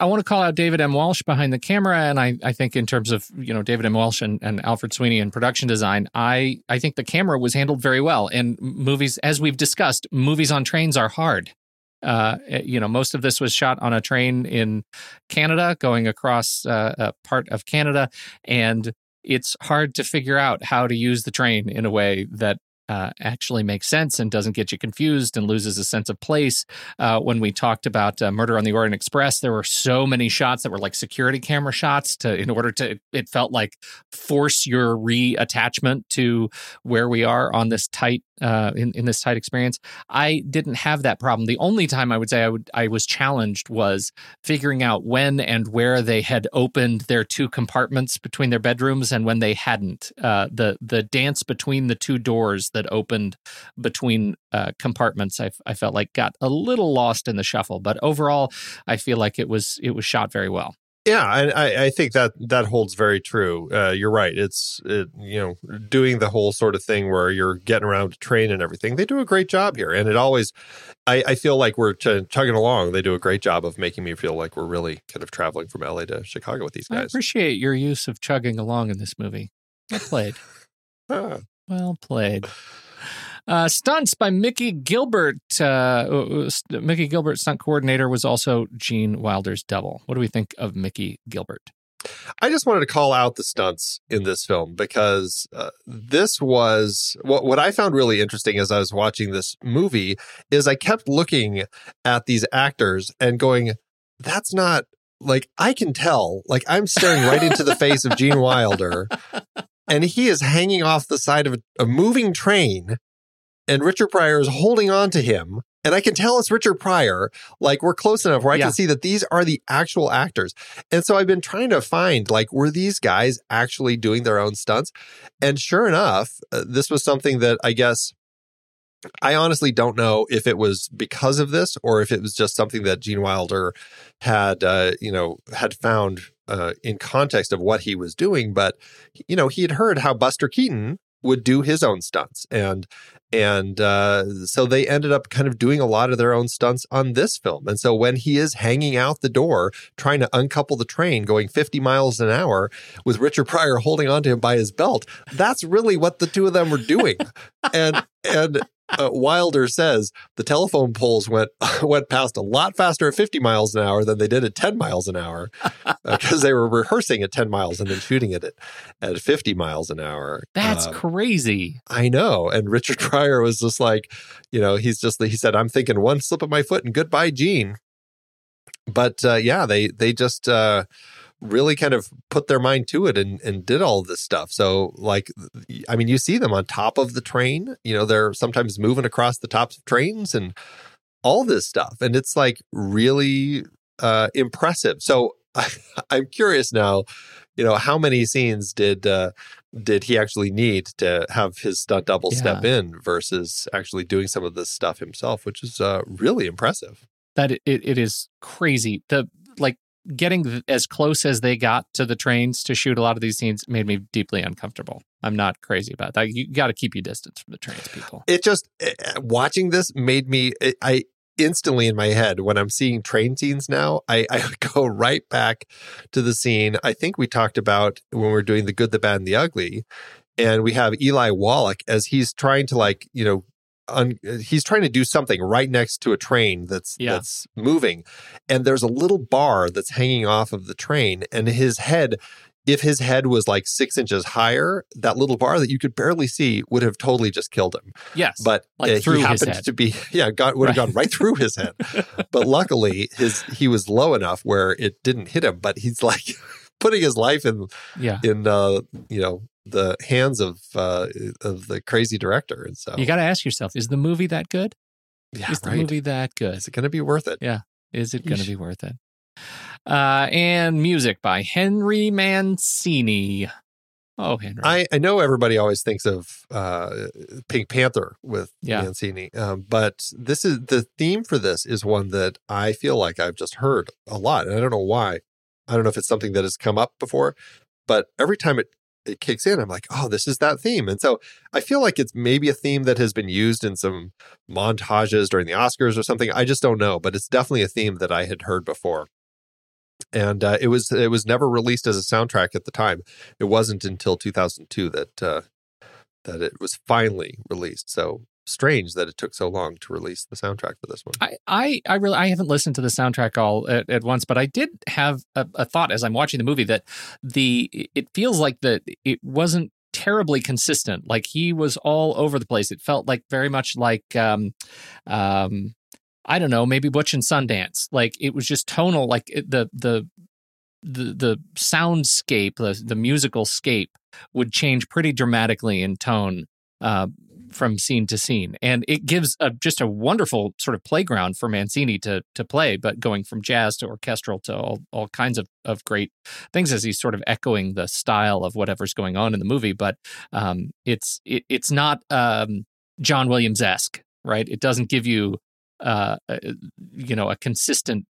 I want to call out David M. Walsh behind the camera, and I, I think in terms of you know David M. Walsh and, and Alfred Sweeney and production design, I I think the camera was handled very well. And movies, as we've discussed, movies on trains are hard. Uh, eh, you know, most of this was shot on a train in Canada, going across uh, a part of Canada, and it's hard to figure out how to use the train in a way that uh, actually makes sense and doesn't get you confused and loses a sense of place. Uh, when we talked about uh, Murder on the Orient Express, there were so many shots that were like security camera shots to in order to it felt like force your reattachment to where we are on this tight uh, in in this tight experience. I didn't have that problem. The only time I would say I would I was challenged was figuring out when and where they had opened their two compartments between their bedrooms and when they hadn't. Uh, the the dance between the two doors that opened between uh, compartments, I, I felt like got a little lost in the shuffle. But overall, I feel like it was it was shot very well. Yeah, I, I think that that holds very true. Uh, you're right. It's it, you know doing the whole sort of thing where you're getting around to train and everything. They do a great job here, and it always. I, I feel like we're ch- chugging along. They do a great job of making me feel like we're really kind of traveling from LA to Chicago with these guys. I appreciate your use of chugging along in this movie. I played. Ah. Well played. Uh, stunts by Mickey Gilbert. Uh, uh, Mickey Gilbert, stunt coordinator, was also Gene Wilder's double. What do we think of Mickey Gilbert? I just wanted to call out the stunts in this film because uh, this was what what I found really interesting as I was watching this movie is I kept looking at these actors and going, "That's not like I can tell. Like I'm staring right into the face of Gene Wilder, and he is hanging off the side of a, a moving train, and Richard Pryor is holding on to him." And I can tell it's Richard Pryor. Like we're close enough where I Yeah. can see that these are the actual actors. And so I've been trying to find like, were these guys actually doing their own stunts? And sure enough, uh, this was something that I guess I honestly don't know if it was because of this or if it was just something that Gene Wilder had, uh, you know, had found uh, in context of what he was doing. But you know, he had heard how Buster Keaton would do his own stunts and and uh, so they ended up kind of doing a lot of their own stunts on this film and so when he is hanging out the door trying to uncouple the train going 50 miles an hour with richard pryor holding onto him by his belt that's really what the two of them were doing and and uh, Wilder says the telephone poles went went past a lot faster at 50 miles an hour than they did at 10 miles an hour because they were rehearsing at 10 miles and then shooting it at, at 50 miles an hour. That's Uh, crazy. I know. And Richard Pryor was just like, you know, he's just he said, I'm thinking one slip of my foot and goodbye, Gene. But uh, yeah, they they just uh, really kind of put their mind to it and, and did all this stuff. So like, I mean, you see them on top of the train. You know, they're sometimes moving across the tops of trains and all this stuff, and it's like really uh, impressive. So I, I'm curious now. You know, how many scenes did uh, did he actually need to have his stunt double step in versus actually doing some of this stuff himself, which is uh, really impressive. That it, it is crazy. The like getting as close as they got to the trains to shoot a lot of these scenes made me deeply uncomfortable. I'm not crazy about that. You got to keep your distance from the trains, people. It just eh, watching this made me I instantly in my head when I'm seeing train scenes now, I, I go right back to the scene I think we talked about when we're doing the good, the bad, and the ugly, and we have Eli Wallach as he's trying to like you know. Un, he's trying to do something right next to a train that's Yeah. that's moving and there's a little bar that's hanging off of the train and his head if his head was like six inches higher that little bar that you could barely see would have totally just killed him Yes, but like uh, through he happened to be yeah got, would have Right. gone right through his head but luckily his he was low enough where it didn't hit him but he's like putting his life in yeah. in uh you know the hands of uh of the crazy director and so You got to ask yourself: Is the movie that good? yeah is the right movie that good? is it going to be worth it? Yeah, is it going to be worth it? Uh, and music by Henry Mancini. Oh, Henry. I, I know everybody always thinks of uh, Pink Panther with Yeah. Mancini, um, but this is the theme for this is one that I feel like I've just heard a lot, and I don't know why. I don't know if it's something that has come up before, but every time it it kicks in, I'm like, oh, this is that theme, and so I feel like it's maybe a theme that has been used in some montages during the Oscars or something. I just don't know, but it's definitely a theme that I had heard before. And uh, it was it was never released as a soundtrack at the time it wasn't until 2002 that uh, that it was finally released. So strange that it took so long to release the soundtrack for this one. I, I, I really, I haven't listened to the soundtrack all at, at once, but I did have a, a thought as I'm watching the movie that the it feels like that it wasn't terribly consistent. Like he was all over the place. It felt like very much like, um, um, I don't know, maybe Butch and Sundance. Like it was just tonal. Like the the the the soundscape, the the musical scape would change pretty dramatically in tone. Uh, from scene to scene, and it gives a, just a wonderful sort of playground for Mancini to to play. But going from jazz to orchestral to all all kinds of of great things as he's sort of echoing the style of whatever's going on in the movie. But um, it's it, it's not um, John Williams esque, right? It doesn't give you, uh, uh, you know, a consistent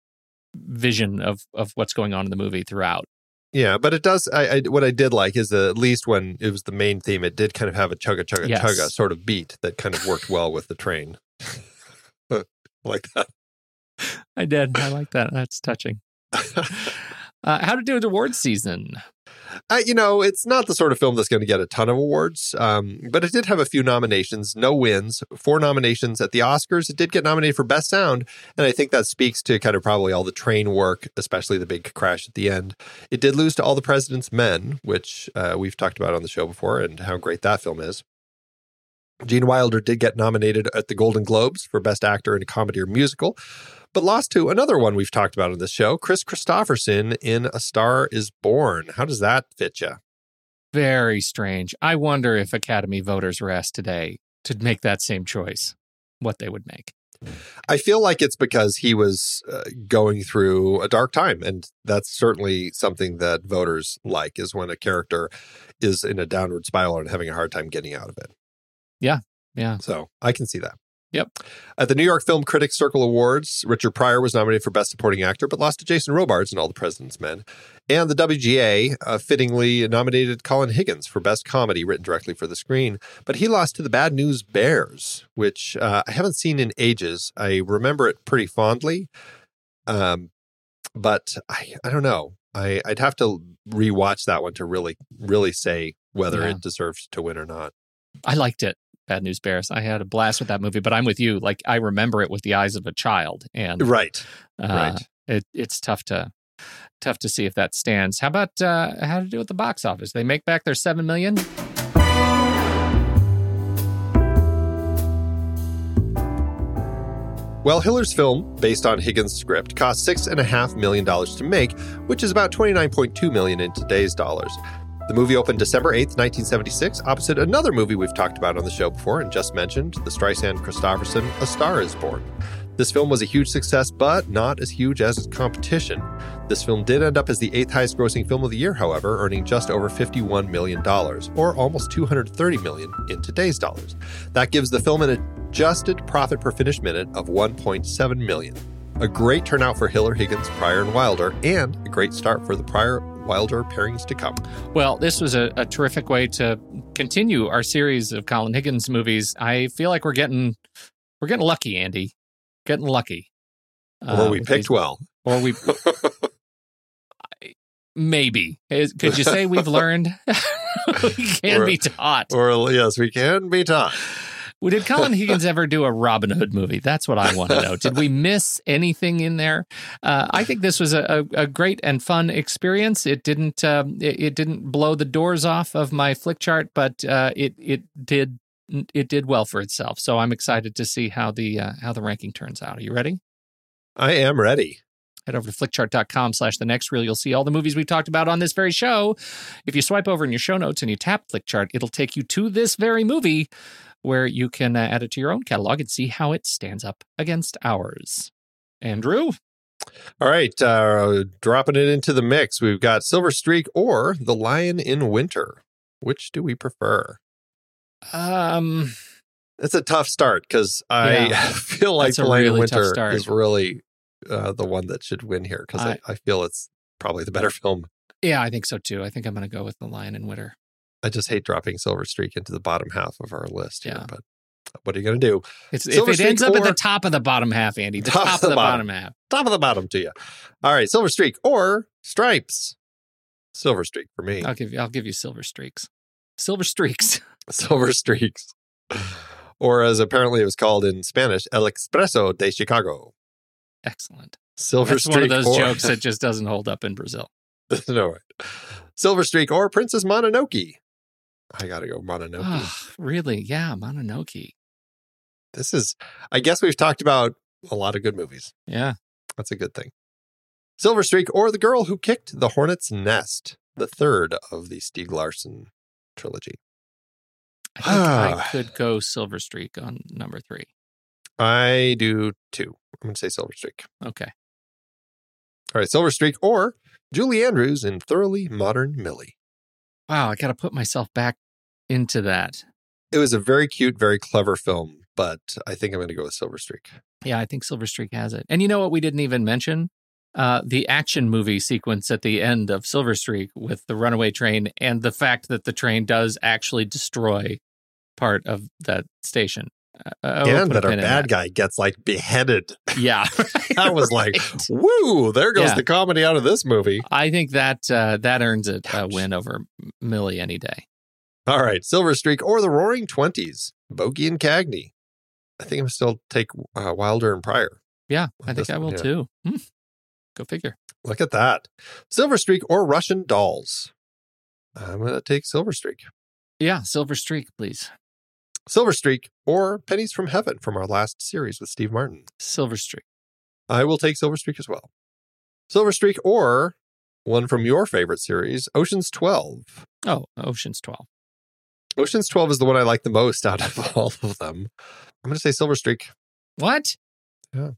vision of of what's going on in the movie throughout. Yeah, but it does. I, I what I did like is that at least when it was the main theme, it did kind of have a chugga chugga Yes. chugga sort of beat that kind of worked well with the train. I like that. I did. I like that. That's touching. Uh, how to do with awards season? Uh, you know, it's not the sort of film that's going to get a ton of awards, um, but it did have a few nominations, no wins, four nominations at the Oscars. It did get nominated for Best Sound, and I think that speaks to kind of probably all the train work, especially the big crash at the end. It did lose to All the President's Men, which uh, we've talked about on the show before, and how great that film is. Gene Wilder did get nominated at the Golden Globes for Best Actor in a Comedy or Musical, but lost to another one we've talked about on this show, Kris Kristofferson in A Star is Born. How does that fit you? Very strange. I wonder if Academy voters were asked today to make that same choice, what they would make. I feel like it's because he was uh, going through a dark time. And that's certainly something that voters like is when a character is in a downward spiral and having a hard time getting out of it. Yeah. Yeah. So I can see that. Yep. At the New York Film Critics Circle Awards, Richard Pryor was nominated for Best Supporting Actor, but lost to Jason Robards in All the President's Men. And the WGA uh, fittingly nominated Colin Higgins for Best Comedy, written directly for the screen. But he lost to the Bad News Bears, which uh, I haven't seen in ages. I remember it pretty fondly, um, but I, I don't know. I, I'd have to rewatch that one to really, really say whether Yeah. it deserves to win or not. I liked it. Bad News Bears. I had a blast with that movie, but I'm with you. Like I remember it with the eyes of a child, and Right. uh, right. it, it's tough to tough to see if that stands. How about uh, how to do with the box office? They make back their seven million. Well, Hiller's film, based on Higgins' script, cost six and a half million dollars to make, which is about twenty-nine point two million in today's dollars. The movie opened December 8th, 1976, opposite another movie we've talked about on the show before and just mentioned, the Streisand Kristofferson A Star is Born. This film was a huge success, but not as huge as its competition. This film did end up as the eighth highest grossing film of the year, however, earning just over $51 million, or almost 230 million in today's dollars. That gives the film an adjusted profit per finished minute of 1.7 million. A great turnout for Hiller, Higgins, Pryor, and Wilder, and a great start for the Pryor Wilder pairings to come. Well, this was a, a terrific way to continue our series of Colin Higgins movies. I feel like we're getting we're getting lucky, Andy. Getting lucky. Or Uh, we picked these- well. Or we maybe. Could you say we've learned? we can Or- be taught. Or yes, we can be taught. Well, Did Colin Higgins ever do a Robin Hood movie? That's what I want to know. Did we miss anything in there? Uh, I think this was a, a, a great and fun experience. It didn't um, it, it didn't blow the doors off of my Flickchart, but uh, it it did it did well for itself. So I'm excited to see how the uh, how the ranking turns out. Are you ready? I am ready. Head over to flickchart.com slash the next reel. You'll see all the movies we've talked about on this very show. If you swipe over in your show notes and you tap flickchart, it'll take you to this very movie where you can uh, add it to your own catalog and see how it stands up against ours. Andrew? All right, uh, dropping it into the mix. We've got Silver Streak or The Lion in Winter. Which do we prefer? Um, It's a tough start because I Yeah. feel like The Lion in really tough Winter start. is really uh, the one that should win here because I, I- I feel it's probably the better film. yeah, I think so too. I think I'm going to go with The Lion in Winter. I just hate dropping Silver Streak into the bottom half of our list here, Yeah. but what are you going to do? It's, Silver if it ends Streak up at the top of the bottom half, Andy, the Top top, of the the bottom. bottom half. Top of the bottom to you. All right, Silver Streak or Stripes. Silver Streak for me. I'll give you, I'll give you silver streaks. Silver streaks. Silver Streaks. Or as apparently it was called in Spanish, El Expreso de Chicago. Excellent. Silver That's Streak. one of those or, jokes that just doesn't hold up in Brazil. no, right. Silver Streak or Princess Mononoke. I got to go Mononoke. Ah, really? Yeah, Mononoke. This is, I guess we've talked about a lot of good movies. Yeah. That's a good thing. Silver Streak or The Girl Who Kicked the Hornet's Nest, the third of the Stieg Larsson trilogy. I think I could go Silver Streak on number three. I do too. I'm going to say Silver Streak. Okay. All right, Silver Streak or Julie Andrews in Thoroughly Modern Millie. Wow, I got to put myself back into that. It was a very cute, very clever film, but I think I'm going to go with Silver Streak. Yeah, I think Silver Streak has it. And you know what we didn't even mention? Uh, the action movie sequence at the end of Silver Streak with the runaway train and the fact that the train does actually destroy part of that station. Uh, that our bad guy gets like beheaded. Yeah. I was like, woo, there goes Yeah. the comedy out of this movie. I think that uh, that earns it a win over Millie any day. All right, Silver Streak or the Roaring Twenties, Bogey and Cagney. I think I'm still take uh, Wilder and Pryor. Yeah, I think I one, will yeah. too. Hmm. Go figure. Look at that. Silver Streak or Russian Dolls. I'm going to take Silver Streak. Yeah, Silver Streak, please. Silver Streak or Pennies from Heaven from our last series with Steve Martin. Silver Streak. I will take Silver Streak as well. Silver Streak or one from your favorite series, Ocean's 12. Oh, Ocean's 12. Ocean's 12 is the one I like the most out of all of them. I'm going to say Silver Streak. What? Yeah.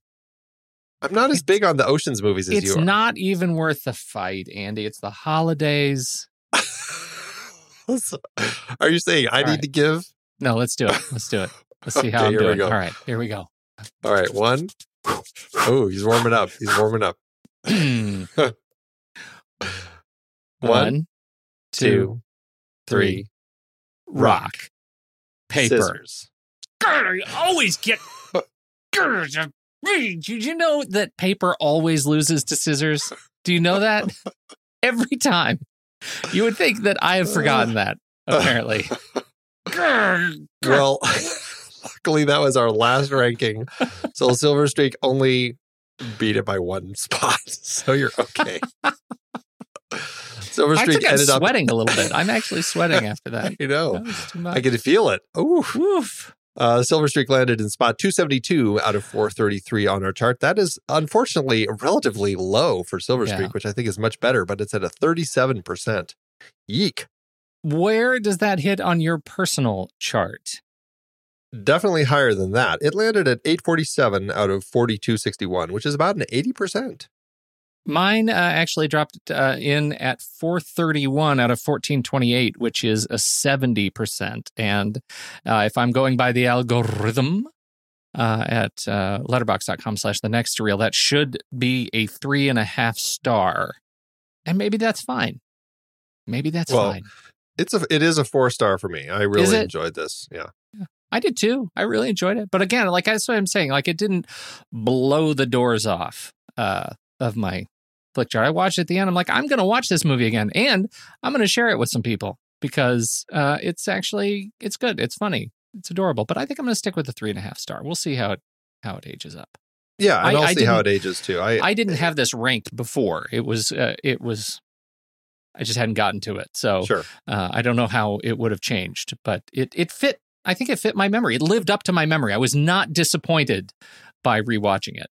I'm not as big on the Ocean's movies as you are. It's not even worth the fight, Andy. It's the holidays. are you saying I All need right. to give? No, let's do it. Let's do it. Let's see how Okay, I'm doing. All right, here we go. All right, one. Oh, he's warming up. He's warming up. one, two, three. Rock. Paper. Scissors. Grr, I always get. Grr, Did you know that paper always loses to scissors? Do you know that? Every time. You would think that I have forgotten that, apparently. Well, luckily that was our last ranking. So Silver Streak only beat it by one spot. So you're okay. Silver I Streak I'm ended up. sweating a little bit. I'm actually sweating after that. You know, was too much. I can feel it. Ooh. Woof. Uh, Silver Streak landed in spot 272 out of 433 on our chart. That is unfortunately relatively low for Silver Yeah. Streak, which I think is much better, but it's at a 37%. Yeek. Where does that hit on your personal chart? Definitely higher than that. It landed at 847 out of 4261, which is about an 80%. Mine uh, actually dropped uh, in at 431 out of 1428, which is a 70%. And uh, if I'm going by the algorithm uh, at uh, letterboxd.com slash the next reel, that should be a three and a half star. And maybe that's fine. Maybe that's Well, fine. It's a it is a four star for me. I really enjoyed this. Yeah. I did too. I really enjoyed it. But again, like that's what I'm saying. Like it didn't blow the doors off uh, of my Flickchart. I watched it at the end. I'm like, I'm going to watch this movie again, and I'm going to share it with some people because uh, it's actually it's good. It's funny. It's adorable. But I think I'm going to stick with the three and a half star. We'll see how it how it ages up. Yeah, and I- I, I see how it ages too. I, I didn't have this ranked before. It was uh, it was. I just hadn't gotten to it. So sure. uh, I don't know how it would have changed, but it it fit. I think it fit my memory. It lived up to my memory. I was not disappointed by rewatching it.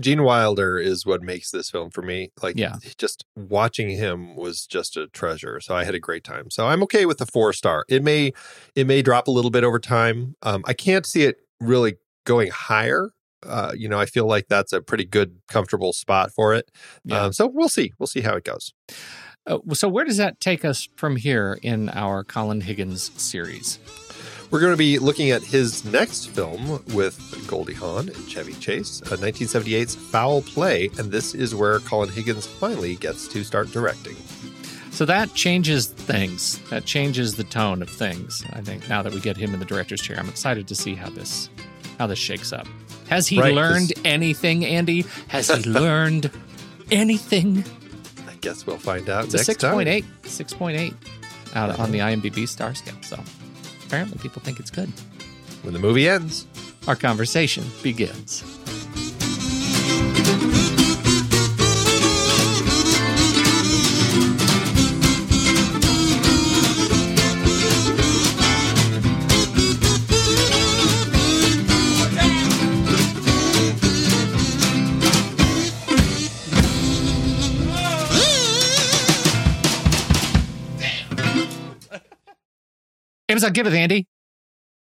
Gene Wilder is what makes this film for me. Like, Yeah. just watching him was just a treasure. So I had a great time. So I'm okay with the four star. It may it may drop a little bit over time. Um, I can't see it really going higher. Uh, you know, I feel like that's a pretty good, comfortable spot for it. Yeah. Um, so we'll see. We'll see how it goes. Uh, so where does that take us from here in our Colin Higgins series? We're going to be looking at his next film with Goldie Hawn and Chevy Chase, uh, 1978's Foul Play, and this is where Colin Higgins finally gets to start directing. So that changes things. That changes the tone of things. I think now that we get him in the director's chair, I'm excited to see how this how this shakes up. Has he Right, learned anything, Andy? Has he learned anything? I guess we'll find out It's a next six time. point eight. Six point eight out on the uh-huh. IMDb star scale. So apparently people think it's good. When the movie ends. Our conversation begins. Amazon, give it, Andy.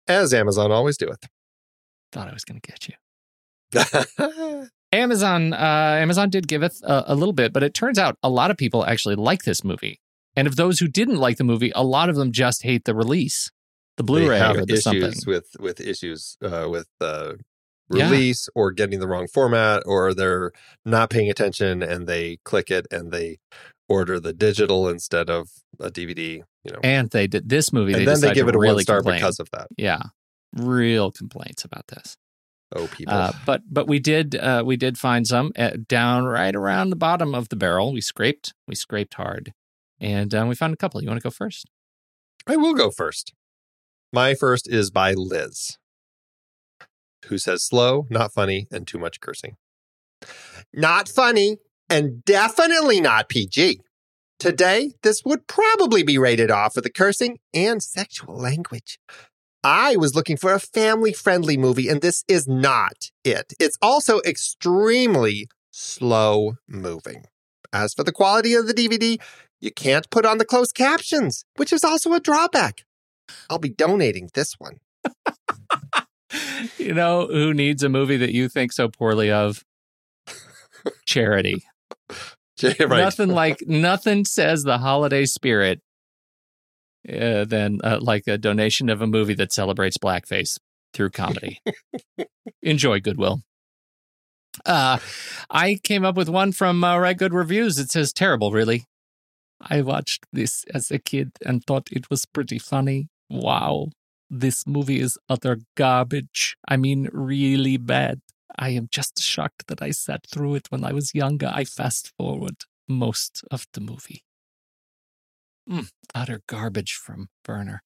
As Amazon always doeth. Thought I was going to get you. Amazon, uh, Amazon did giveth a, a little bit, but it turns out a lot of people actually like this movie. And of those who didn't like the movie, a lot of them just hate the release. the Blu-ray they have or the issues something. with with issues uh, with uh, Yeah. release or getting the wrong format, or they're not paying attention and they click it and they order the digital instead of a DVD. You know, And they did this movie. and they then they give it a really one star complain. because of that. yeah, real complaints about this. Oh, people. Uh, but but we did uh, we did find some uh, down right around the bottom of the barrel. We scraped we scraped hard, and um, we found a couple. You want to go first? I will go first. My first is by Liz, who says slow, not funny, and too much cursing. Not funny, and definitely not PG. Today, this would probably be rated off for the cursing and sexual language. I was looking for a family friendly movie, and this is not it. It's also extremely slow moving. As for the quality of the DVD, you can't put on the closed captions, which is also a drawback. I'll be donating this one. You know who needs a movie that you think so poorly of? Charity. right. Nothing like nothing says the holiday spirit uh, than uh, like a donation of a movie that celebrates blackface through comedy. Enjoy Goodwill. Uh, I came up with one from uh, Right Good Reviews. It says terrible, really. I watched this as a kid and thought it was pretty funny. Wow, this movie is utter garbage. I mean, really bad. I am just shocked that I sat through it when I was younger. I fast forward most of the movie. Mm, utter garbage from Werner.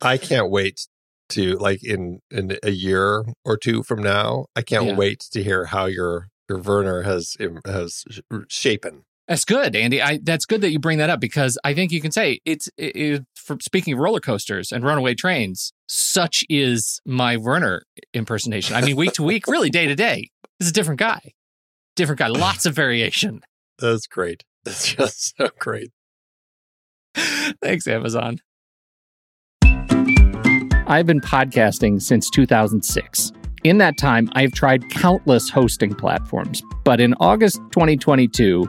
I can't wait to like in in a year or two from now. I can't Yeah. wait to hear how your your Werner has has shapen. That's good, Andy. I that's good that you bring that up because I think you can say it's it, it, for speaking of roller coasters and runaway trains. Such is my Werner impersonation. I mean, week to week, really day to day. It's a different guy, different guy. Lots of variation. That's great. That's just so great. Thanks, Amazon. I've been podcasting since 2006. In that time, I've tried countless hosting platforms, but in August 2022,